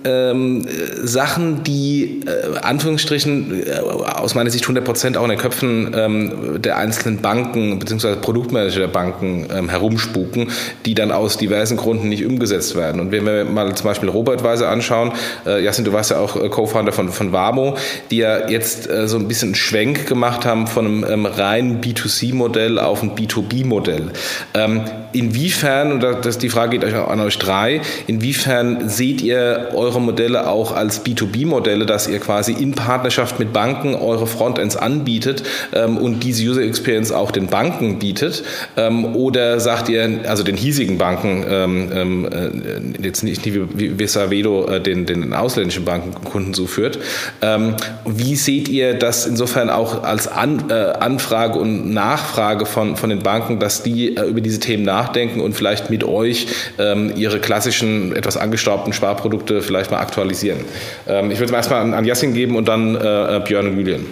ähm, Sachen, die äh, Anführungsstrichen äh, aus meiner Sicht 100% auch in den Köpfen ähm, der einzelnen Banken bzw. Produktmanager der Banken ähm, herumspuken, die dann aus diversen Gründen nicht umgesetzt werden. Und wenn wir mal zum Beispiel Robert Weise anschauen, äh, Jasin, du warst ja auch äh, Co-Founder von, von Wamo, die ja jetzt äh, so ein bisschen einen Schwenk gemacht haben von einem ähm, reinen B2C-Modell auf ein B2B-Modell. Ähm, inwiefern, und das, die Frage geht euch an euch drei, inwiefern seht ihr eure Modelle auch als B2B-Modelle, dass ihr quasi in Partnerschaft mit Banken eure Frontends anbietet, ähm, und diese User Experience auch den Banken bietet? Ähm, oder sagt ihr, also den hiesigen Banken, ähm, ähm äh, jetzt nicht wie, wie Savedo äh, den, den ausländischen Bankenkunden zuführt, ähm, wie seht ihr das insofern auch als An, äh, Anfrage und Nachfrage von, von den Banken, dass die äh, über diese Themen nachdenken und vielleicht mit euch ähm, ihre klassischen, etwas angestaubten Sparprodukte vielleicht mal aktualisieren? Ähm, ich würde es erstmal an, an Yassin geben und dann äh, Björn und Julian.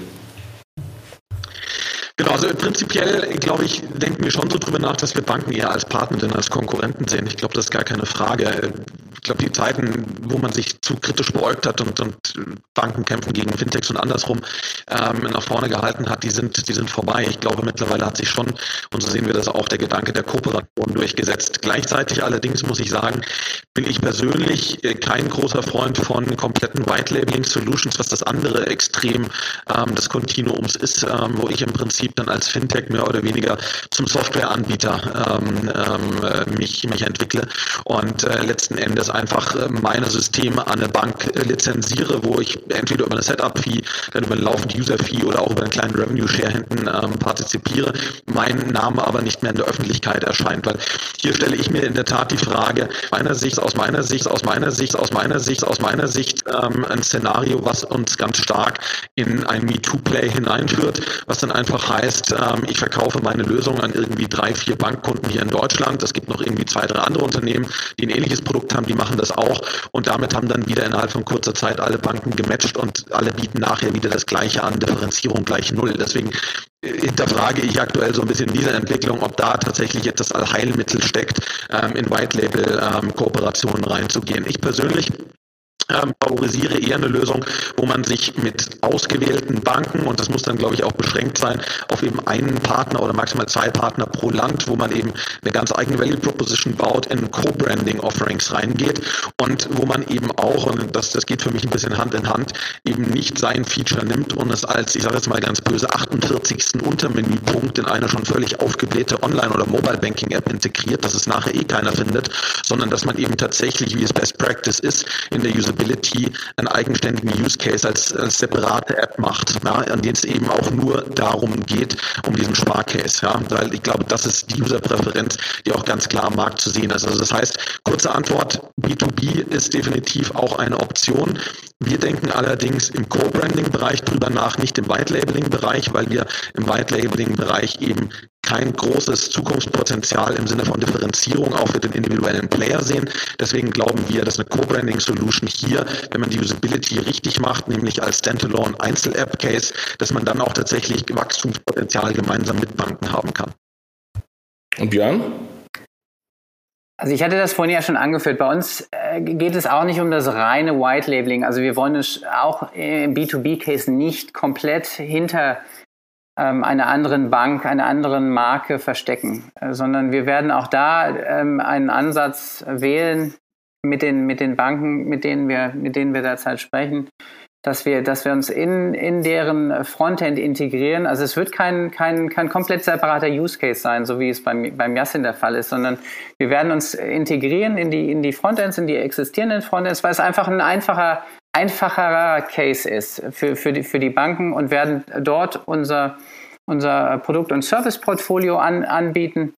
Genau, also prinzipiell, glaube ich, denken wir schon so drüber nach, dass wir Banken eher als Partner denn als Konkurrenten sehen. Ich glaube, das ist gar keine Frage. Ich glaube, die Zeiten, wo man sich zu kritisch beäugt hat und, und Banken kämpfen gegen Fintechs und andersrum ähm, nach vorne gehalten hat, die sind, die sind vorbei. Ich glaube, mittlerweile hat sich schon, und so sehen wir das auch, der Gedanke der Kooperation durchgesetzt. Gleichzeitig allerdings muss ich sagen, bin ich persönlich äh, kein großer Freund von kompletten White Labeling Solutions, was das andere Extrem ähm, des Kontinuums ist, ähm, wo ich im Prinzip Prinzip dann als Fintech mehr oder weniger zum Softwareanbieter ähm, ähm, mich, mich entwickle und äh, letzten Endes einfach äh, meine Systeme an eine Bank äh, lizenziere, wo ich entweder über eine Setup-Fee, dann über eine laufende User-Fee oder auch über einen kleinen Revenue-Share hinten ähm, partizipiere, mein Name aber nicht mehr in der Öffentlichkeit erscheint, weil hier stelle ich mir in der Tat die Frage, meiner Sicht, aus meiner Sicht, aus meiner Sicht, aus meiner Sicht, aus meiner Sicht ähm, ein Szenario, was uns ganz stark in ein MeToo-Play hineinführt, was dann einfach heißt, ähm, ich verkaufe meine Lösung an irgendwie drei, vier Bankkunden hier in Deutschland. Es gibt noch irgendwie zwei, drei andere Unternehmen, die ein ähnliches Produkt haben, die machen das auch. Und damit haben dann wieder innerhalb von kurzer Zeit alle Banken gematcht und alle bieten nachher wieder das Gleiche an, Differenzierung gleich Null. Deswegen hinterfrage ich aktuell so ein bisschen diese Entwicklung, ob da tatsächlich jetzt das Allheilmittel steckt, ähm, in White-Label-Kooperationen ähm, reinzugehen. Ich persönlich ähm, favorisiere eher eine Lösung, wo man sich mit ausgewählten Banken, und das muss dann, glaube ich, auch beschränkt sein, auf eben einen Partner oder maximal zwei Partner pro Land, wo man eben eine ganz eigene Value Proposition baut, in Co-Branding Offerings reingeht und wo man eben auch, und das, das geht für mich ein bisschen Hand in Hand, eben nicht sein Feature nimmt und es als, ich sage jetzt mal ganz böse, 48. Untermenüpunkt in eine schon völlig aufgeblähte Online- oder Mobile Banking App integriert, dass es nachher eh keiner findet, sondern dass man eben tatsächlich, wie es Best Practice ist, in der Usability Usability einen eigenständigen Use Case als, als separate App macht, ja, an denen es eben auch nur darum geht, um diesen Sparcase. Ja, weil ich glaube, das ist die Userpräferenz, die auch ganz klar am Markt zu sehen ist. Also das heißt, kurze Antwort, B2B ist definitiv auch eine Option. Wir denken allerdings im Co-Branding-Bereich drüber nach, nicht im White-Labeling-Bereich, weil wir im White-Labeling-Bereich eben kein großes Zukunftspotenzial im Sinne von Differenzierung auch für den individuellen Player sehen. Deswegen glauben wir, dass eine Co-Branding-Solution hier, wenn man die Usability richtig macht, nämlich als Standalone Einzel-App-Case, dass man dann auch tatsächlich Wachstumspotenzial gemeinsam mit Banken haben kann. Und Björn? Also ich hatte das vorhin ja schon angeführt. Bei uns äh, geht es auch nicht um das reine White Labeling. Also wir wollen es auch im B2B-Case nicht komplett hinter einer anderen Bank, einer anderen Marke verstecken, äh, sondern wir werden auch da ähm, einen Ansatz wählen mit den, mit den Banken, mit denen wir, mit denen wir derzeit sprechen, dass wir, dass wir uns in, in deren Frontend integrieren. Also es wird kein, kein, kein komplett separater Use Case sein, so wie es beim, beim Yassin der Fall ist, sondern wir werden uns integrieren in die, in die Frontends, in die existierenden Frontends, weil es einfach ein einfacher einfacherer Case ist für, für, die, für die Banken und werden dort unser, unser Produkt- und Serviceportfolio an, anbieten.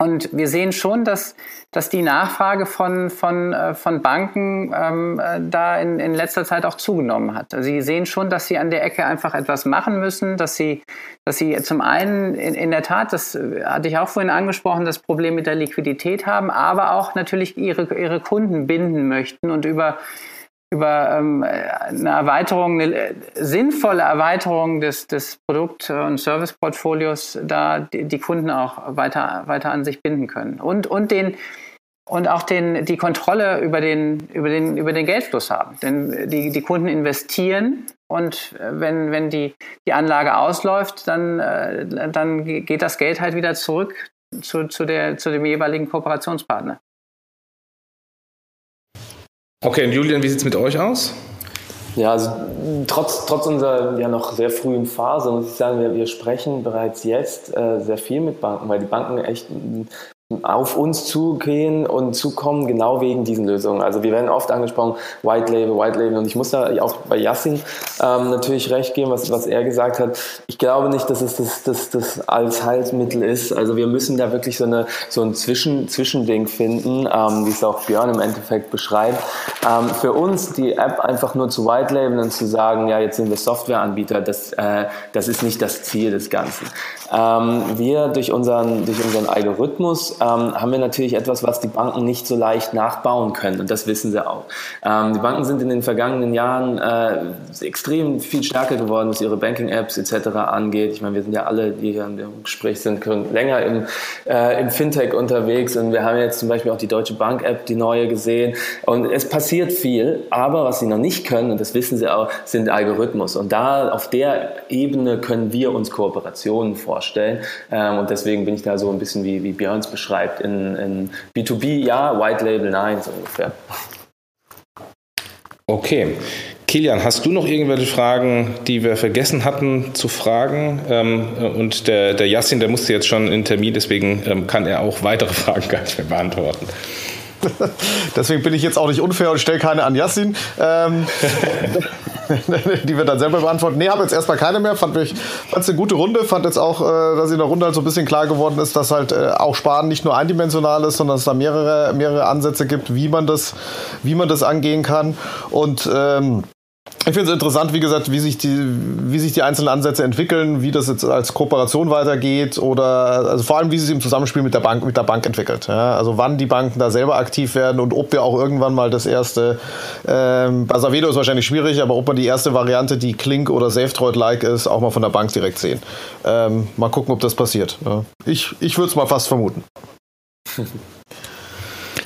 Und wir sehen schon, dass, dass die Nachfrage von, von, äh, von Banken ähm, äh, da in, in letzter Zeit auch zugenommen hat. Sie sehen schon, dass sie an der Ecke einfach etwas machen müssen, dass sie, dass sie zum einen in, in der Tat, das hatte ich auch vorhin angesprochen, das Problem mit der Liquidität haben, aber auch natürlich ihre, ihre Kunden binden möchten und über über ähm, eine Erweiterung, eine äh, sinnvolle Erweiterung des, des Produkt- und Serviceportfolios da die, die, Kunden auch weiter, weiter an sich binden können. Und, und den, und auch den, die Kontrolle über den, über den, über den Geldfluss haben. Denn die, die Kunden investieren und wenn, wenn die, die Anlage ausläuft, dann, äh, dann geht das Geld halt wieder zurück zu, zu, der, zu dem jeweiligen Kooperationspartner. Okay, und Julian, wie sieht es mit euch aus? Ja, also trotz, trotz unserer ja noch sehr frühen Phase muss ich sagen, wir, wir sprechen bereits jetzt äh, sehr viel mit Banken, weil die Banken echt auf uns zugehen und zukommen, genau wegen diesen Lösungen. Also wir werden oft angesprochen, White Label, White Label. Und ich muss da auch bei Yassin ähm, natürlich recht geben, was, was er gesagt hat. Ich glaube nicht, dass es das, das, das als Heilsmittel ist. Also wir müssen da wirklich so, eine, so ein Zwischen, Zwischending finden, ähm, wie es auch Björn im Endeffekt beschreibt. Ähm, für uns die App einfach nur zu White Label und zu sagen, ja, jetzt sind wir Softwareanbieter, das, äh, das ist nicht das Ziel des Ganzen. Ähm, wir durch unseren, durch unseren Algorithmus ähm, haben wir natürlich etwas, was die Banken nicht so leicht nachbauen können. Und das wissen sie auch. Ähm, die Banken sind in den vergangenen Jahren äh, extrem viel stärker geworden, was ihre Banking-Apps etc. angeht. Ich meine, wir sind ja alle, die hier im Gespräch sind, länger im, äh, im Fintech unterwegs. Und wir haben jetzt zum Beispiel auch die Deutsche Bank-App, die neue gesehen. Und es passiert viel. Aber was sie noch nicht können, und das wissen sie auch, sind Algorithmus. Und da auf der Ebene können wir uns Kooperationen vorstellen. Ähm, und deswegen bin ich da so ein bisschen wie, wie Björns beschreibt schreibt. In, in B2B ja, White Label nein, so ungefähr. Okay. Kilian, hast du noch irgendwelche Fragen, die wir vergessen hatten zu fragen? Ähm, und der, der Yassin, der musste jetzt schon in Termin, deswegen ähm, kann er auch weitere Fragen gar nicht mehr beantworten. Deswegen bin ich jetzt auch nicht unfair und stelle keine an Yassin, ähm, die wir dann selber beantworten. Nee, habe jetzt erstmal keine mehr. Fand es eine gute Runde. Fand jetzt auch, äh, dass in der Runde halt so ein bisschen klar geworden ist, dass halt äh, auch Sparen nicht nur eindimensional ist, sondern es da mehrere, mehrere Ansätze gibt, wie man das, wie man das angehen kann. Und ähm, ich finde es interessant, wie gesagt, wie sich, die, wie sich die einzelnen Ansätze entwickeln, wie das jetzt als Kooperation weitergeht oder also vor allem, wie sich im Zusammenspiel mit der Bank, mit der Bank entwickelt. Ja? Also wann die Banken da selber aktiv werden und ob wir auch irgendwann mal das erste, ähm, bei Savedo ist wahrscheinlich schwierig, aber ob man die erste Variante, die Klink oder SafeDroid-like ist, auch mal von der Bank direkt sehen. Ähm, mal gucken, ob das passiert. Ja? Ich, ich würde es mal fast vermuten.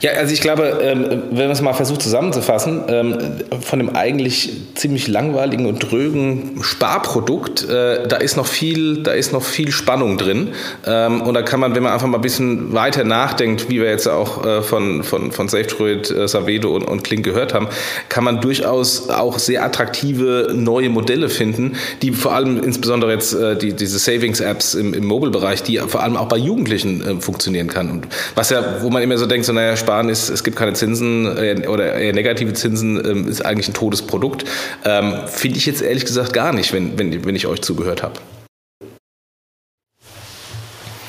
Ja, also ich glaube, ähm, wenn man es mal versucht zusammenzufassen, ähm, von dem eigentlich ziemlich langweiligen und drögen Sparprodukt, äh, da ist noch viel, da ist noch viel Spannung drin. Ähm, und da kann man, wenn man einfach mal ein bisschen weiter nachdenkt, wie wir jetzt auch äh, von, von, von SafeDroid, äh, Savedo und, und Klink gehört haben, kann man durchaus auch sehr attraktive neue Modelle finden, die vor allem insbesondere jetzt die, diese Savings-Apps im, im Mobile-Bereich, die vor allem auch bei Jugendlichen funktionieren kann. Und was ja, wo man immer so denkt, so naja, Sparen ist, es gibt keine Zinsen äh, oder eher negative Zinsen, ähm, ist eigentlich ein totes Produkt. Ähm, Finde ich jetzt ehrlich gesagt gar nicht, wenn, wenn, wenn ich euch zugehört habe.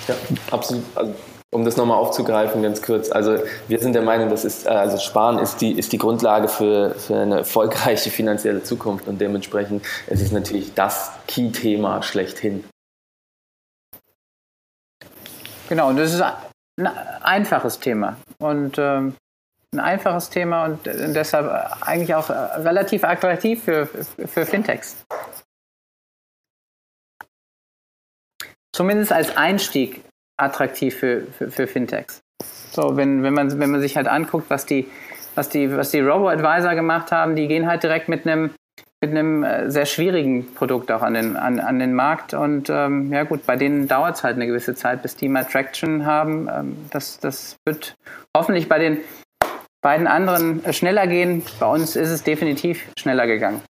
Ja, absolut. Also, um das nochmal aufzugreifen, ganz kurz. Also wir sind der Meinung, das ist, äh, also Sparen ist die, ist die Grundlage für, für eine erfolgreiche finanzielle Zukunft und dementsprechend es ist es natürlich das Key-Thema schlechthin. Genau, und das ist ein einfaches Thema und ähm, ein einfaches Thema und deshalb eigentlich auch relativ attraktiv für, für Fintechs. Zumindest als Einstieg attraktiv für, für, für Fintechs. So, wenn, wenn, man, wenn man sich halt anguckt, was die, was die, was die Robo-Advisor gemacht haben, die gehen halt direkt mit einem mit einem äh, sehr schwierigen Produkt auch an den, an, an den Markt. Und ähm, ja gut, bei denen dauert es halt eine gewisse Zeit, bis die mal Traction haben. Ähm, das, das wird hoffentlich bei den beiden anderen äh, schneller gehen. Bei uns ist es definitiv schneller gegangen.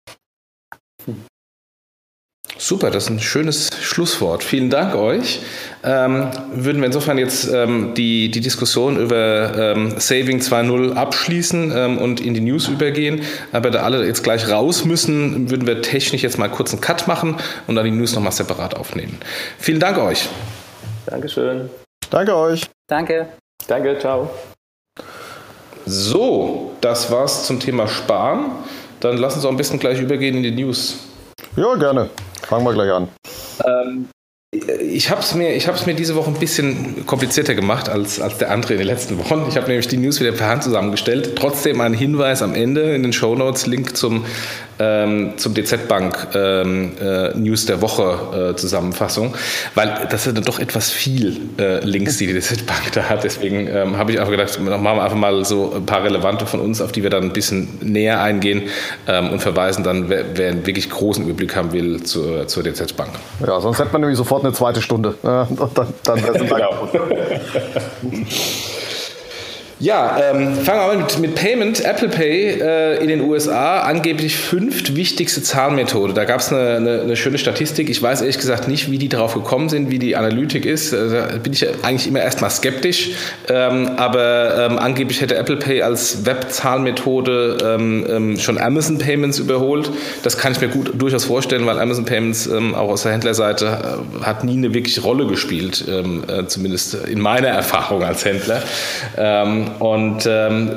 Super, das ist ein schönes Schlusswort. Vielen Dank euch. Ähm, würden wir insofern jetzt ähm, die, die Diskussion über ähm, Saving 2.0 abschließen ähm, und in die News übergehen. Aber da alle jetzt gleich raus müssen, würden wir technisch jetzt mal kurz einen Cut machen und dann die News nochmal separat aufnehmen. Vielen Dank euch. Dankeschön. Danke euch. Danke. Danke, ciao. So, das war's zum Thema Sparen. Dann lassen Sie uns auch ein bisschen gleich übergehen in die News. Ja, gerne. Fangen wir gleich an. Ähm, ich habe es mir, mir diese Woche ein bisschen komplizierter gemacht als, als der andere in den letzten Wochen. Ich habe nämlich die News wieder per Hand zusammengestellt. Trotzdem ein Hinweis am Ende in den Show Notes, Link zum ähm, zum DZ Bank ähm, äh, News der Woche äh, Zusammenfassung, weil das sind dann doch etwas viel äh, Links, die die DZ Bank da hat. Deswegen ähm, habe ich einfach gedacht, machen wir einfach mal so ein paar relevante von uns, auf die wir dann ein bisschen näher eingehen ähm, und verweisen dann, wer, wer, einen wirklich großen Überblick haben will, zur, zur DZ Bank. Ja, sonst hätte man nämlich sofort eine zweite Stunde. und dann, dann wäre es genau. Ja, ähm, fangen wir mal mit, mit Payment. Apple Pay äh, in den USA, angeblich fünft wichtigste Zahlmethode. Da gab es eine, eine, eine, schöne Statistik. Ich weiß ehrlich gesagt nicht, wie die darauf gekommen sind, wie die Analytik ist. Also, da bin ich eigentlich immer erstmal skeptisch. Ähm, aber ähm, angeblich hätte Apple Pay als Web-Zahlmethode ähm, ähm, schon Amazon Payments überholt. Das kann ich mir gut durchaus vorstellen, weil Amazon Payments ähm, auch aus der Händlerseite äh, hat nie eine wirkliche Rolle gespielt, äh, zumindest in meiner Erfahrung als Händler. Und ähm,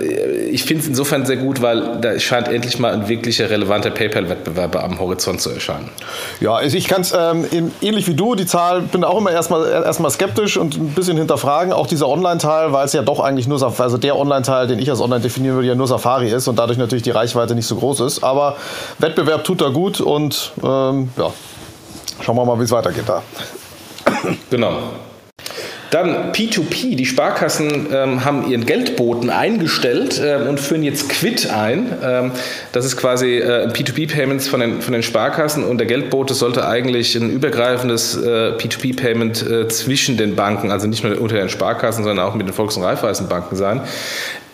ich finde es insofern sehr gut, weil da scheint endlich mal ein wirklicher relevanter PayPal-Wettbewerber am Horizont zu erscheinen. Ja, also ich kann es ähm, ähnlich wie du, die Zahl, bin auch immer erstmal erstmal skeptisch und ein bisschen hinterfragen. Auch dieser Online-Teil, weil es ja doch eigentlich nur, also der Online-Teil, den ich als Online definieren würde, ja nur Safari ist und dadurch natürlich die Reichweite nicht so groß ist. Aber Wettbewerb tut da gut und ähm, ja, schauen wir mal, wie es weitergeht da. Genau. Dann P2P, die Sparkassen ähm, haben ihren Geldboten eingestellt ähm, und führen jetzt Quid ein. Ähm, das ist quasi äh, P2P-Payments von den, von den Sparkassen und der Geldbote sollte eigentlich ein übergreifendes äh, P2P-Payment äh, zwischen den Banken, also nicht nur unter den Sparkassen, sondern auch mit den Volks- und Raiffeisenbanken sein.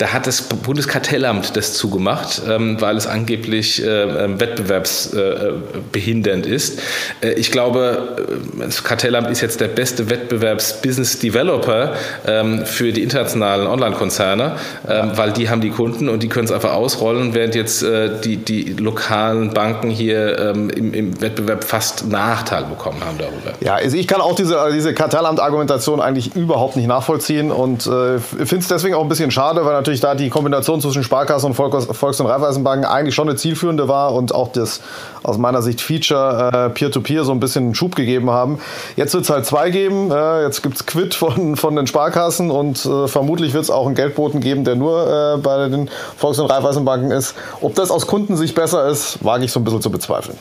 Da hat das Bundeskartellamt das zugemacht, ähm, weil es angeblich äh, ähm, wettbewerbsbehindernd ist. Äh, ich glaube, äh, das Kartellamt ist jetzt der beste Wettbewerbs-Business-Developer ähm, für die internationalen Online-Konzerne, weil die haben die Kunden und die können es einfach ausrollen, während jetzt die, die lokalen Banken hier im, im Wettbewerb fast Nachteil bekommen haben darüber. Ja, also ich kann auch diese, diese Kartellamt-Argumentation eigentlich überhaupt nicht nachvollziehen und äh, finde es deswegen auch ein bisschen schade, weil natürlich natürlich da die Kombination zwischen Sparkassen und Volks- und Raiffeisenbanken eigentlich schon eine zielführende war und auch das aus meiner Sicht Feature äh, Peer-to-Peer -Peer so ein bisschen einen Schub gegeben haben. Jetzt wird es halt zwei geben. Äh, jetzt gibt es Quid von, von den Sparkassen und äh, vermutlich wird es auch einen Geldboten geben, der nur äh, bei den Volks- und Raiffeisenbanken ist. Ob das aus Kundensicht besser ist, wage ich so ein bisschen zu bezweifeln.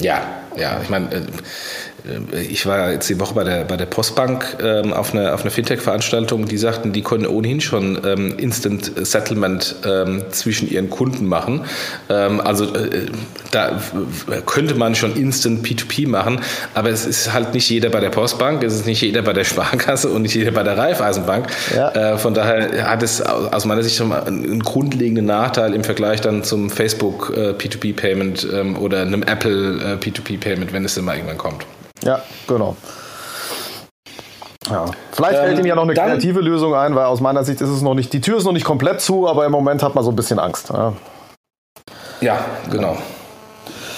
Ja, ja, ich meine, äh, äh, ich war jetzt die Woche bei der, bei der Postbank ähm, auf einer auf eine Fintech-Veranstaltung, die sagten, die konnten ohnehin schon ähm, Instant Settlement ähm, zwischen ihren Kunden machen. Ähm, also äh, da könnte man schon Instant P2P machen, aber es ist halt nicht jeder bei der Postbank, es ist nicht jeder bei der Sparkasse und nicht jeder bei der Raiffeisenbank. Ja. Äh, von daher hat es aus meiner Sicht schon mal einen grundlegenden Nachteil im Vergleich dann zum Facebook äh, P2P-Payment ähm, oder einem Apple äh, P2P-Payment, wenn es mal irgendwann kommt. Ja, genau. Ja. Vielleicht ähm, fällt Ihnen ja noch eine dann, kreative Lösung ein, weil aus meiner Sicht ist es noch nicht, die Tür ist noch nicht komplett zu, aber im Moment hat man so ein bisschen Angst. Ja, ja genau.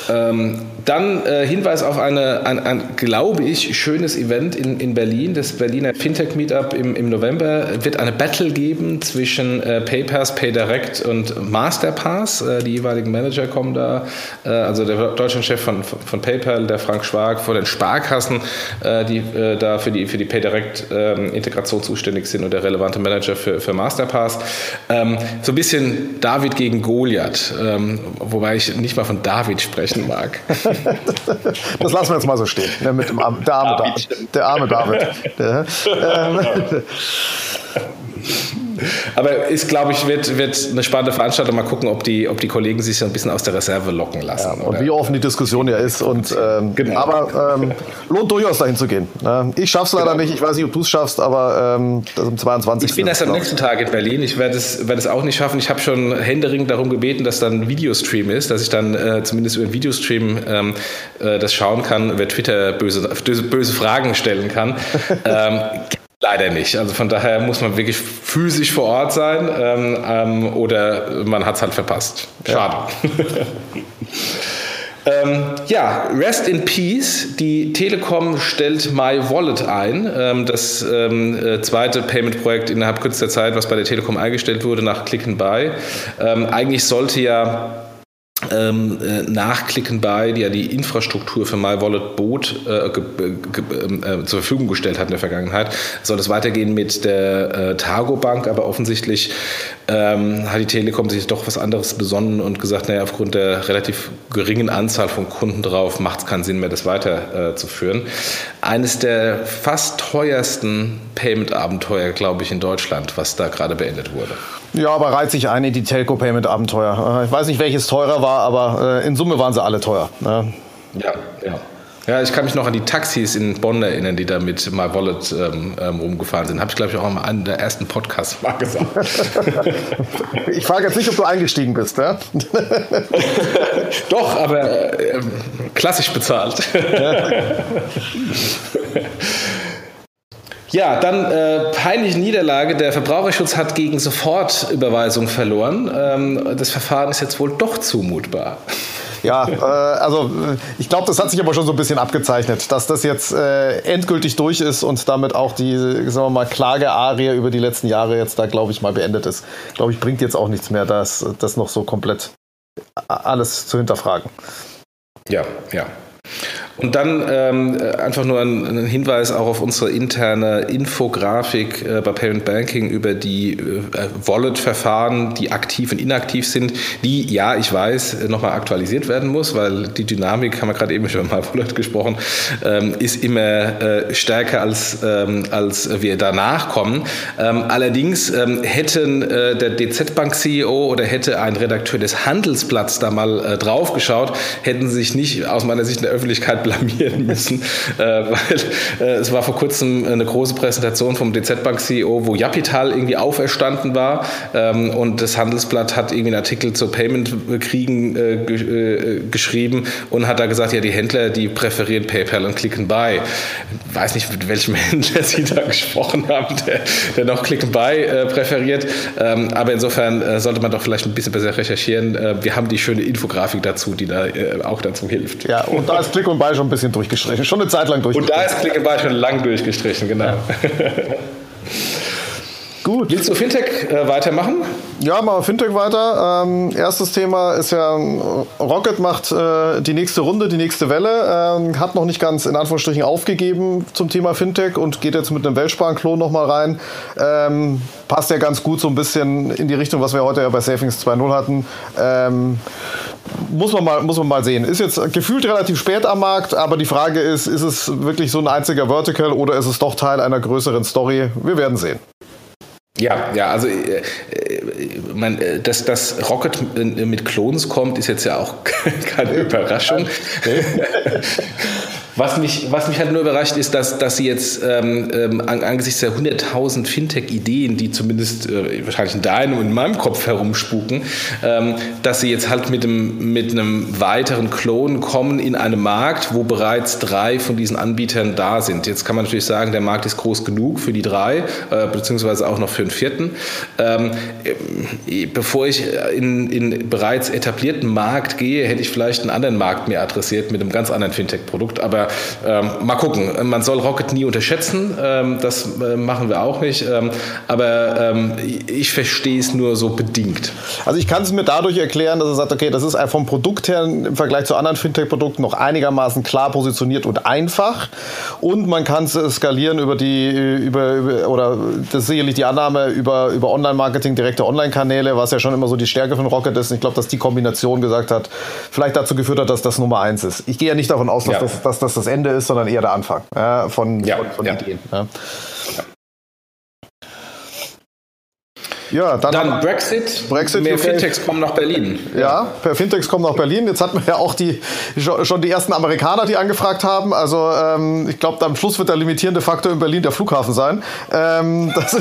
Ähm, dann äh, Hinweis auf eine, ein, ein, glaube ich, schönes Event in, in Berlin, das Berliner Fintech Meetup im, im November. Wird eine Battle geben zwischen äh, PayPass, PayDirect und Masterpass. Äh, die jeweiligen Manager kommen da. Äh, also der Deutschlandchef von, von PayPal, der Frank Schwag, vor den Sparkassen, äh, die äh, da für die, für die PayDirect-Integration ähm, zuständig sind und der relevante Manager für, für Masterpass. Ähm, so ein bisschen David gegen Goliath, ähm, wobei ich nicht mal von David sprechen mag. das lassen wir jetzt mal so stehen. Ne, mit dem Arme, der, arme David. Der arme David. Der, ähm, aber ist, glaube ich, wird, wird eine spannende Veranstaltung. Mal gucken, ob die, ob die Kollegen sich so ein bisschen aus der Reserve locken lassen. Ja, und wie offen die Diskussion ja ist. Und, ähm, genau. Aber ähm, lohnt durchaus dahin zu gehen. Ich schaffe es leider genau. nicht. Ich weiß nicht, ob du es schaffst, aber ähm, das im 22. Ich bin erst am nächsten Tag in Berlin. Ich werde es, werde es auch nicht schaffen. Ich habe schon händeringend darum gebeten, dass dann ein Videostream ist, dass ich dann äh, zumindest über einen Videostream ähm, äh, das schauen kann, über Twitter böse, böse Fragen stellen kann. ähm, Leider nicht. Also von daher muss man wirklich physisch vor Ort sein ähm, ähm, oder man hat es halt verpasst. Schade. Ja. ähm, ja, Rest in Peace. Die Telekom stellt My Wallet ein. Ähm, das ähm, äh, zweite Payment-Projekt innerhalb kürzester Zeit, was bei der Telekom eingestellt wurde nach Click and Buy. Ähm, eigentlich sollte ja ähm, äh, nachklicken bei, die ja die Infrastruktur für MyWallet Boot äh, ähm, äh, zur Verfügung gestellt hat in der Vergangenheit, soll es weitergehen mit der äh, Targo Bank, aber offensichtlich ähm, hat die Telekom sich doch was anderes besonnen und gesagt, naja, aufgrund der relativ geringen Anzahl von Kunden drauf macht es keinen Sinn mehr, das weiterzuführen. Eines der fast teuersten Payment-Abenteuer, glaube ich, in Deutschland, was da gerade beendet wurde. Ja, aber reiht sich ein in die Telco-Payment-Abenteuer. Äh, ich weiß nicht, welches teurer war, aber äh, in Summe waren sie alle teuer. Ne? Ja, ja. Ja, ich kann mich noch an die Taxis in Bonn erinnern, die da mit My Wallet ähm, ähm, rumgefahren sind. Habe ich, glaube ich, auch in einem der ersten Podcasts mal gesagt. ich frage jetzt nicht, ob du eingestiegen bist, ja? Doch, aber äh, klassisch bezahlt. Ja, dann äh, peinliche Niederlage. Der Verbraucherschutz hat gegen Sofortüberweisung verloren. Ähm, das Verfahren ist jetzt wohl doch zumutbar. Ja, äh, also ich glaube, das hat sich aber schon so ein bisschen abgezeichnet, dass das jetzt äh, endgültig durch ist und damit auch die, sagen wir mal, Klagearie über die letzten Jahre jetzt da, glaube ich, mal beendet ist. Glaube ich, bringt jetzt auch nichts mehr, das, das noch so komplett alles zu hinterfragen. Ja, ja. Und dann ähm, einfach nur ein, ein, Hinweis auch auf unsere interne Infografik äh, bei Parent Banking über die äh, Wallet-Verfahren, die aktiv und inaktiv sind, die, ja, ich weiß, nochmal aktualisiert werden muss, weil die Dynamik, haben wir gerade eben schon mal Wallet gesprochen, ähm, ist immer äh, stärker, als, ähm, als wir danach kommen. Ähm, allerdings ähm, hätten äh, der DZ-Bank-CEO oder hätte ein Redakteur des Handelsblatts da mal äh, draufgeschaut, hätten sich nicht aus meiner Sicht in der Öffentlichkeit blamieren müssen, äh, weil äh, es war vor kurzem eine große Präsentation vom DZ Bank CEO, wo Japital irgendwie auferstanden war ähm, und das Handelsblatt hat irgendwie einen Artikel zu Payment-Kriegen äh, äh, geschrieben und hat da gesagt, ja, die Händler, die präferieren PayPal und Click and. Ich weiß nicht, mit welchem Händler Sie da gesprochen haben, der, der noch Click and Buy äh, präferiert. Ähm, aber insofern äh, sollte man doch vielleicht ein bisschen besser recherchieren. wir haben die schöne Infografik dazu, die da auch dazu hilft. Ja, und da ist Click and Buy schon ein bisschen durchgestrichen. Schon eine Zeit lang durchgestrichen. Und da ist Klickenball schon lang durchgestrichen, genau. Ja. Gut. Willst du Fintech äh, weitermachen? Ja, machen wir Fintech weiter. Ähm, erstes Thema ist ja, Rocket macht äh, die nächste Runde, die nächste Welle, ähm, hat noch nicht ganz in Anführungsstrichen aufgegeben zum Thema Fintech und geht jetzt mit einem Weltsparenklon nochmal rein. Ähm, passt ja ganz gut so ein bisschen in die Richtung, was wir heute ja bei Savings 2.0 hatten. Ähm, muss man, mal, muss man mal sehen. Ist jetzt gefühlt relativ spät am Markt, aber die Frage ist, ist es wirklich so ein einziger Vertical oder ist es doch Teil einer größeren Story? Wir werden sehen. Ja, ja, also äh, äh man, äh, dass das Rocket mit Clones kommt, ist jetzt ja auch keine Überraschung. Was mich, was mich halt nur überrascht, ist, dass, dass sie jetzt ähm, ähm, angesichts der 100.000 Fintech-Ideen, die zumindest äh, wahrscheinlich in deinem und in meinem Kopf herumspuken, ähm, dass sie jetzt halt mit einem, mit einem weiteren Klon kommen in einem Markt, wo bereits drei von diesen Anbietern da sind. Jetzt kann man natürlich sagen, der Markt ist groß genug für die drei, äh, beziehungsweise auch noch für den vierten. Ähm, äh, bevor ich in, in bereits etablierten Markt gehe, hätte ich vielleicht einen anderen Markt mehr adressiert mit einem ganz anderen Fintech-Produkt. Aber ähm, mal gucken. Man soll Rocket nie unterschätzen. Ähm, das äh, machen wir auch nicht. Ähm, aber ähm, ich verstehe es nur so bedingt. Also ich kann es mir dadurch erklären, dass er sagt, okay, das ist vom Produkt her im Vergleich zu anderen Fintech-Produkten noch einigermaßen klar positioniert und einfach. Und man kann es skalieren über die, über, über, oder das ist sicherlich die Annahme über, über Online-Marketing, direkte Online-Kanäle, was ja schon immer so die Stärke von Rocket ist. Und ich glaube, dass die Kombination gesagt hat, vielleicht dazu geführt hat, dass das Nummer eins ist. Ich gehe ja nicht davon aus, dass, ja. das, dass das das Ende ist, sondern eher der Anfang ja, von, ja, von, von Ideen. Ja, dann, dann Brexit. Brexit. Mehr. Fintechs kommen nach Berlin. Ja, per Fintechs kommen nach Berlin. Jetzt hatten wir ja auch die, schon die ersten Amerikaner, die angefragt haben. Also ähm, ich glaube, am Schluss wird der limitierende Faktor in Berlin der Flughafen sein. Ähm, das,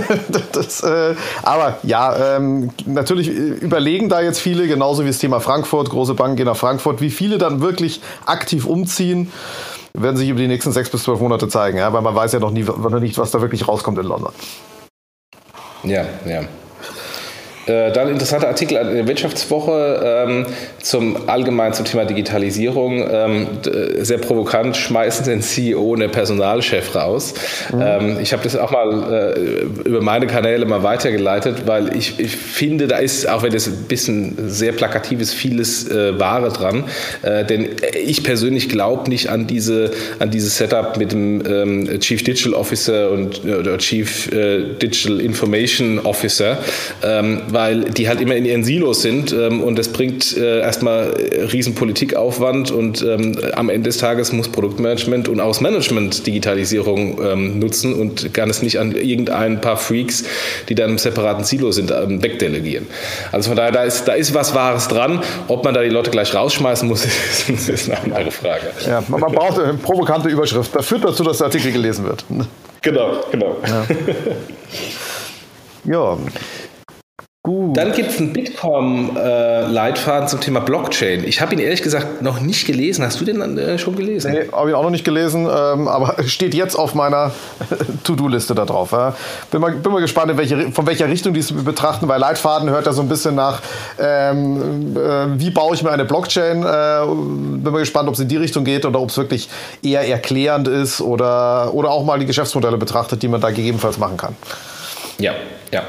das, äh, aber ja, ähm, natürlich überlegen da jetzt viele, genauso wie das Thema Frankfurt, große Banken gehen nach Frankfurt, wie viele dann wirklich aktiv umziehen werden sich über die nächsten sechs bis zwölf Monate zeigen, ja? weil man weiß ja noch nie, noch nicht, was da wirklich rauskommt in London. Ja, ja. Äh, dann interessanter Artikel in der Wirtschaftswoche ähm, zum allgemein zum Thema Digitalisierung. Ähm, sehr provokant schmeißen den CEO und den Personalchef raus. Mhm. Ähm, ich habe das auch mal äh, über meine Kanäle mal weitergeleitet, weil ich, ich, finde, da ist, auch wenn das ein bisschen sehr plakativ ist, vieles äh, Wahre dran. Äh, denn ich persönlich glaube nicht an diese an dieses Setup mit dem ähm, Chief Digital Officer und oder Chief äh, Digital Information Officer, ähm, weil die halt immer in ihren Silos sind ähm, und das bringt äh, erstmal riesen Politikaufwand und ähm, am Ende des Tages muss Produktmanagement und auch Management Digitalisierung ähm, nutzen und kann es nicht an irgendein paar Freaks, die dann im separaten Silo sind, ähm, wegdelegieren. Also von daher, da ist, da ist was Wahres dran. Ob man da die Leute gleich rausschmeißen muss, ist, ist eine andere Frage. Ja, man braucht eine provokante Überschrift. Das führt dazu, dass der Artikel gelesen wird. Genau, genau. Ja. ja. Gut. Dann gibt es einen Bitkom-Leitfaden äh, zum Thema Blockchain. Ich habe ihn ehrlich gesagt noch nicht gelesen. Hast du den äh, schon gelesen? Nee, habe ich auch noch nicht gelesen, ähm, aber steht jetzt auf meiner To-Do-Liste da drauf. Ja. Bin, mal, bin mal gespannt, in welche, von welcher Richtung die es betrachten, weil Leitfaden hört ja so ein bisschen nach, ähm, äh, wie baue ich mir eine Blockchain. Äh, bin mal gespannt, ob es in die Richtung geht oder ob es wirklich eher erklärend ist oder, oder auch mal die Geschäftsmodelle betrachtet, die man da gegebenenfalls machen kann. Ja, ja.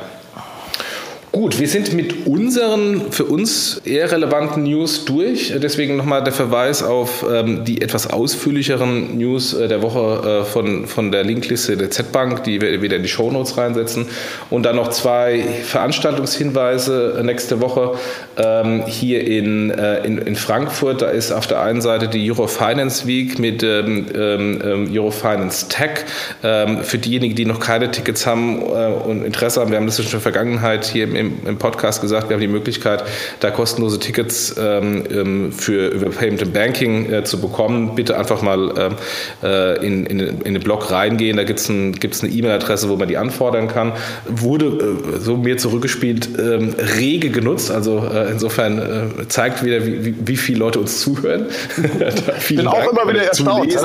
Gut, wir sind mit unseren für uns eher relevanten News durch. Deswegen nochmal der Verweis auf ähm, die etwas ausführlicheren News äh, der Woche äh, von, von der Linkliste der Z-Bank, die wir wieder in die Shownotes reinsetzen. Und dann noch zwei Veranstaltungshinweise nächste Woche ähm, hier in, äh, in, in Frankfurt. Da ist auf der einen Seite die Eurofinance Week mit ähm, ähm, ähm Eurofinance Tech. Ähm, für diejenigen, die noch keine Tickets haben äh, und Interesse haben, wir haben das in der Vergangenheit hier im im, im, Podcast gesagt, wir haben die Möglichkeit, da kostenlose Tickets ähm, ähm, für über Payment and Banking äh, zu bekommen. Bitte einfach mal ähm, äh, in, in, in, den Blog reingehen. Da gibt es ein, eine E-Mail-Adresse, wo man die anfordern kann. Wurde äh, so mir zurückgespielt ähm, rege genutzt. Also äh, insofern äh, zeigt wieder, wie, wie, viele Leute uns zuhören. ich bin auch immer wieder erstaunt.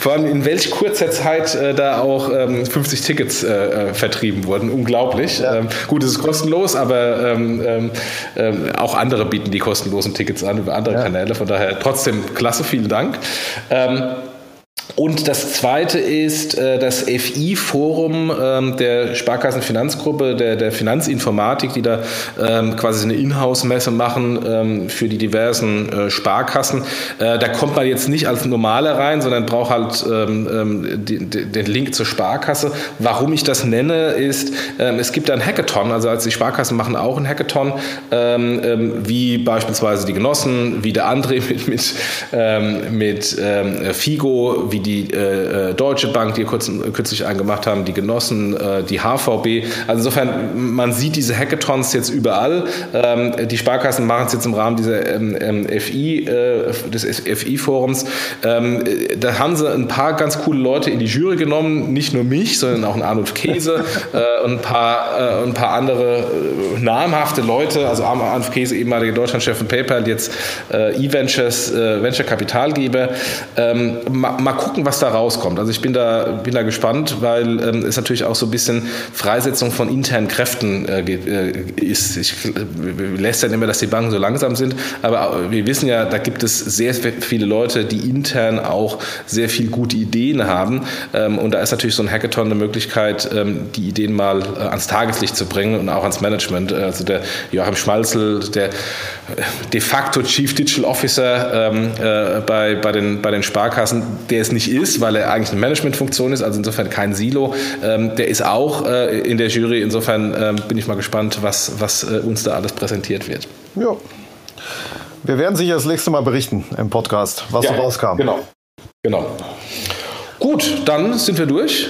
Vor allem in welch kurzer Zeit da auch 50 ähm, Tickets vertrieben wurden. Unglaublich unglaublich. Ja. Ähm, gut, es ist kostenlos, aber ähm, ähm, ähm, auch andere bieten die kostenlosen Tickets an über andere ja. Kanäle. Von daher trotzdem klasse, vielen Dank. Ähm, und das zweite ist äh, das FI-Forum ähm, der Sparkassenfinanzgruppe, der, der Finanzinformatik, die da ähm, quasi eine Inhouse-Messe machen ähm, für die diversen äh, Sparkassen. Äh, da kommt man jetzt nicht als Normaler rein, sondern braucht halt ähm, ähm, die, die, den Link zur Sparkasse. Warum ich das nenne, ist, ähm, es gibt ein Hackathon, also als die Sparkassen machen auch ein Hackathon, wie beispielsweise die Genossen, wie der André mit, mit, mit Figo, wie die die äh, äh, Deutsche Bank, die kurz, kürzlich eingemacht haben, die Genossen, äh, die HVB. Also insofern, man sieht diese Hackathons jetzt überall. Ähm, die Sparkassen machen es jetzt im Rahmen dieser ähm, ähm FI, äh, des FI-Forums. Ähm, da haben sie ein paar ganz coole Leute in die Jury genommen, nicht nur mich, sondern auch einen Arnold Käse äh, und ein paar, äh, ein paar andere namhafte Leute, also Arnold Käse, ehemaliger Deutschlandchef von PayPal, jetzt E-Ventures, Venture Kapitalgeber. Ähm, mal, mal gucken, gucken, was da rauskommt. Also ich bin da, bin da gespannt, weil ähm, es natürlich auch so ein bisschen Freisetzung von internen Kräften äh, äh ist. Ich äh, lässt dann immer, dass die Banken so langsam sind, aber wir wissen ja, da gibt es sehr viele Leute, die intern auch sehr viel gute Ideen haben. Ähm, und da ist natürlich so ein Hackathon eine Möglichkeit, ähm, die Ideen mal äh, ans Tageslicht zu bringen und auch ans Management. Also der Joachim Schmalzel, der äh, de facto Chief Digital Officer ähm, äh, bei, bei, den, bei den Sparkassen, der ist nicht nicht ist, weil er eigentlich eine Managementfunktion ist, also insofern kein Silo. Ähm, der ist auch äh, in der Jury. Insofern ähm, bin ich mal gespannt, was, was äh, uns da alles präsentiert wird. Ja. Wir werden sicher das nächste Mal berichten im Podcast, was ja, so rauskam. Genau. Genau. Gut, dann sind wir durch.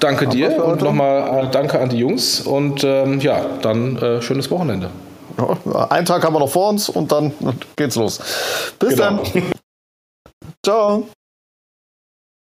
Danke Haben dir und nochmal äh, danke an die Jungs und ähm, ja, dann äh, schönes Wochenende. Ja, einen Tag haben wir noch vor uns und dann geht's los. Bis genau. dann. Ciao.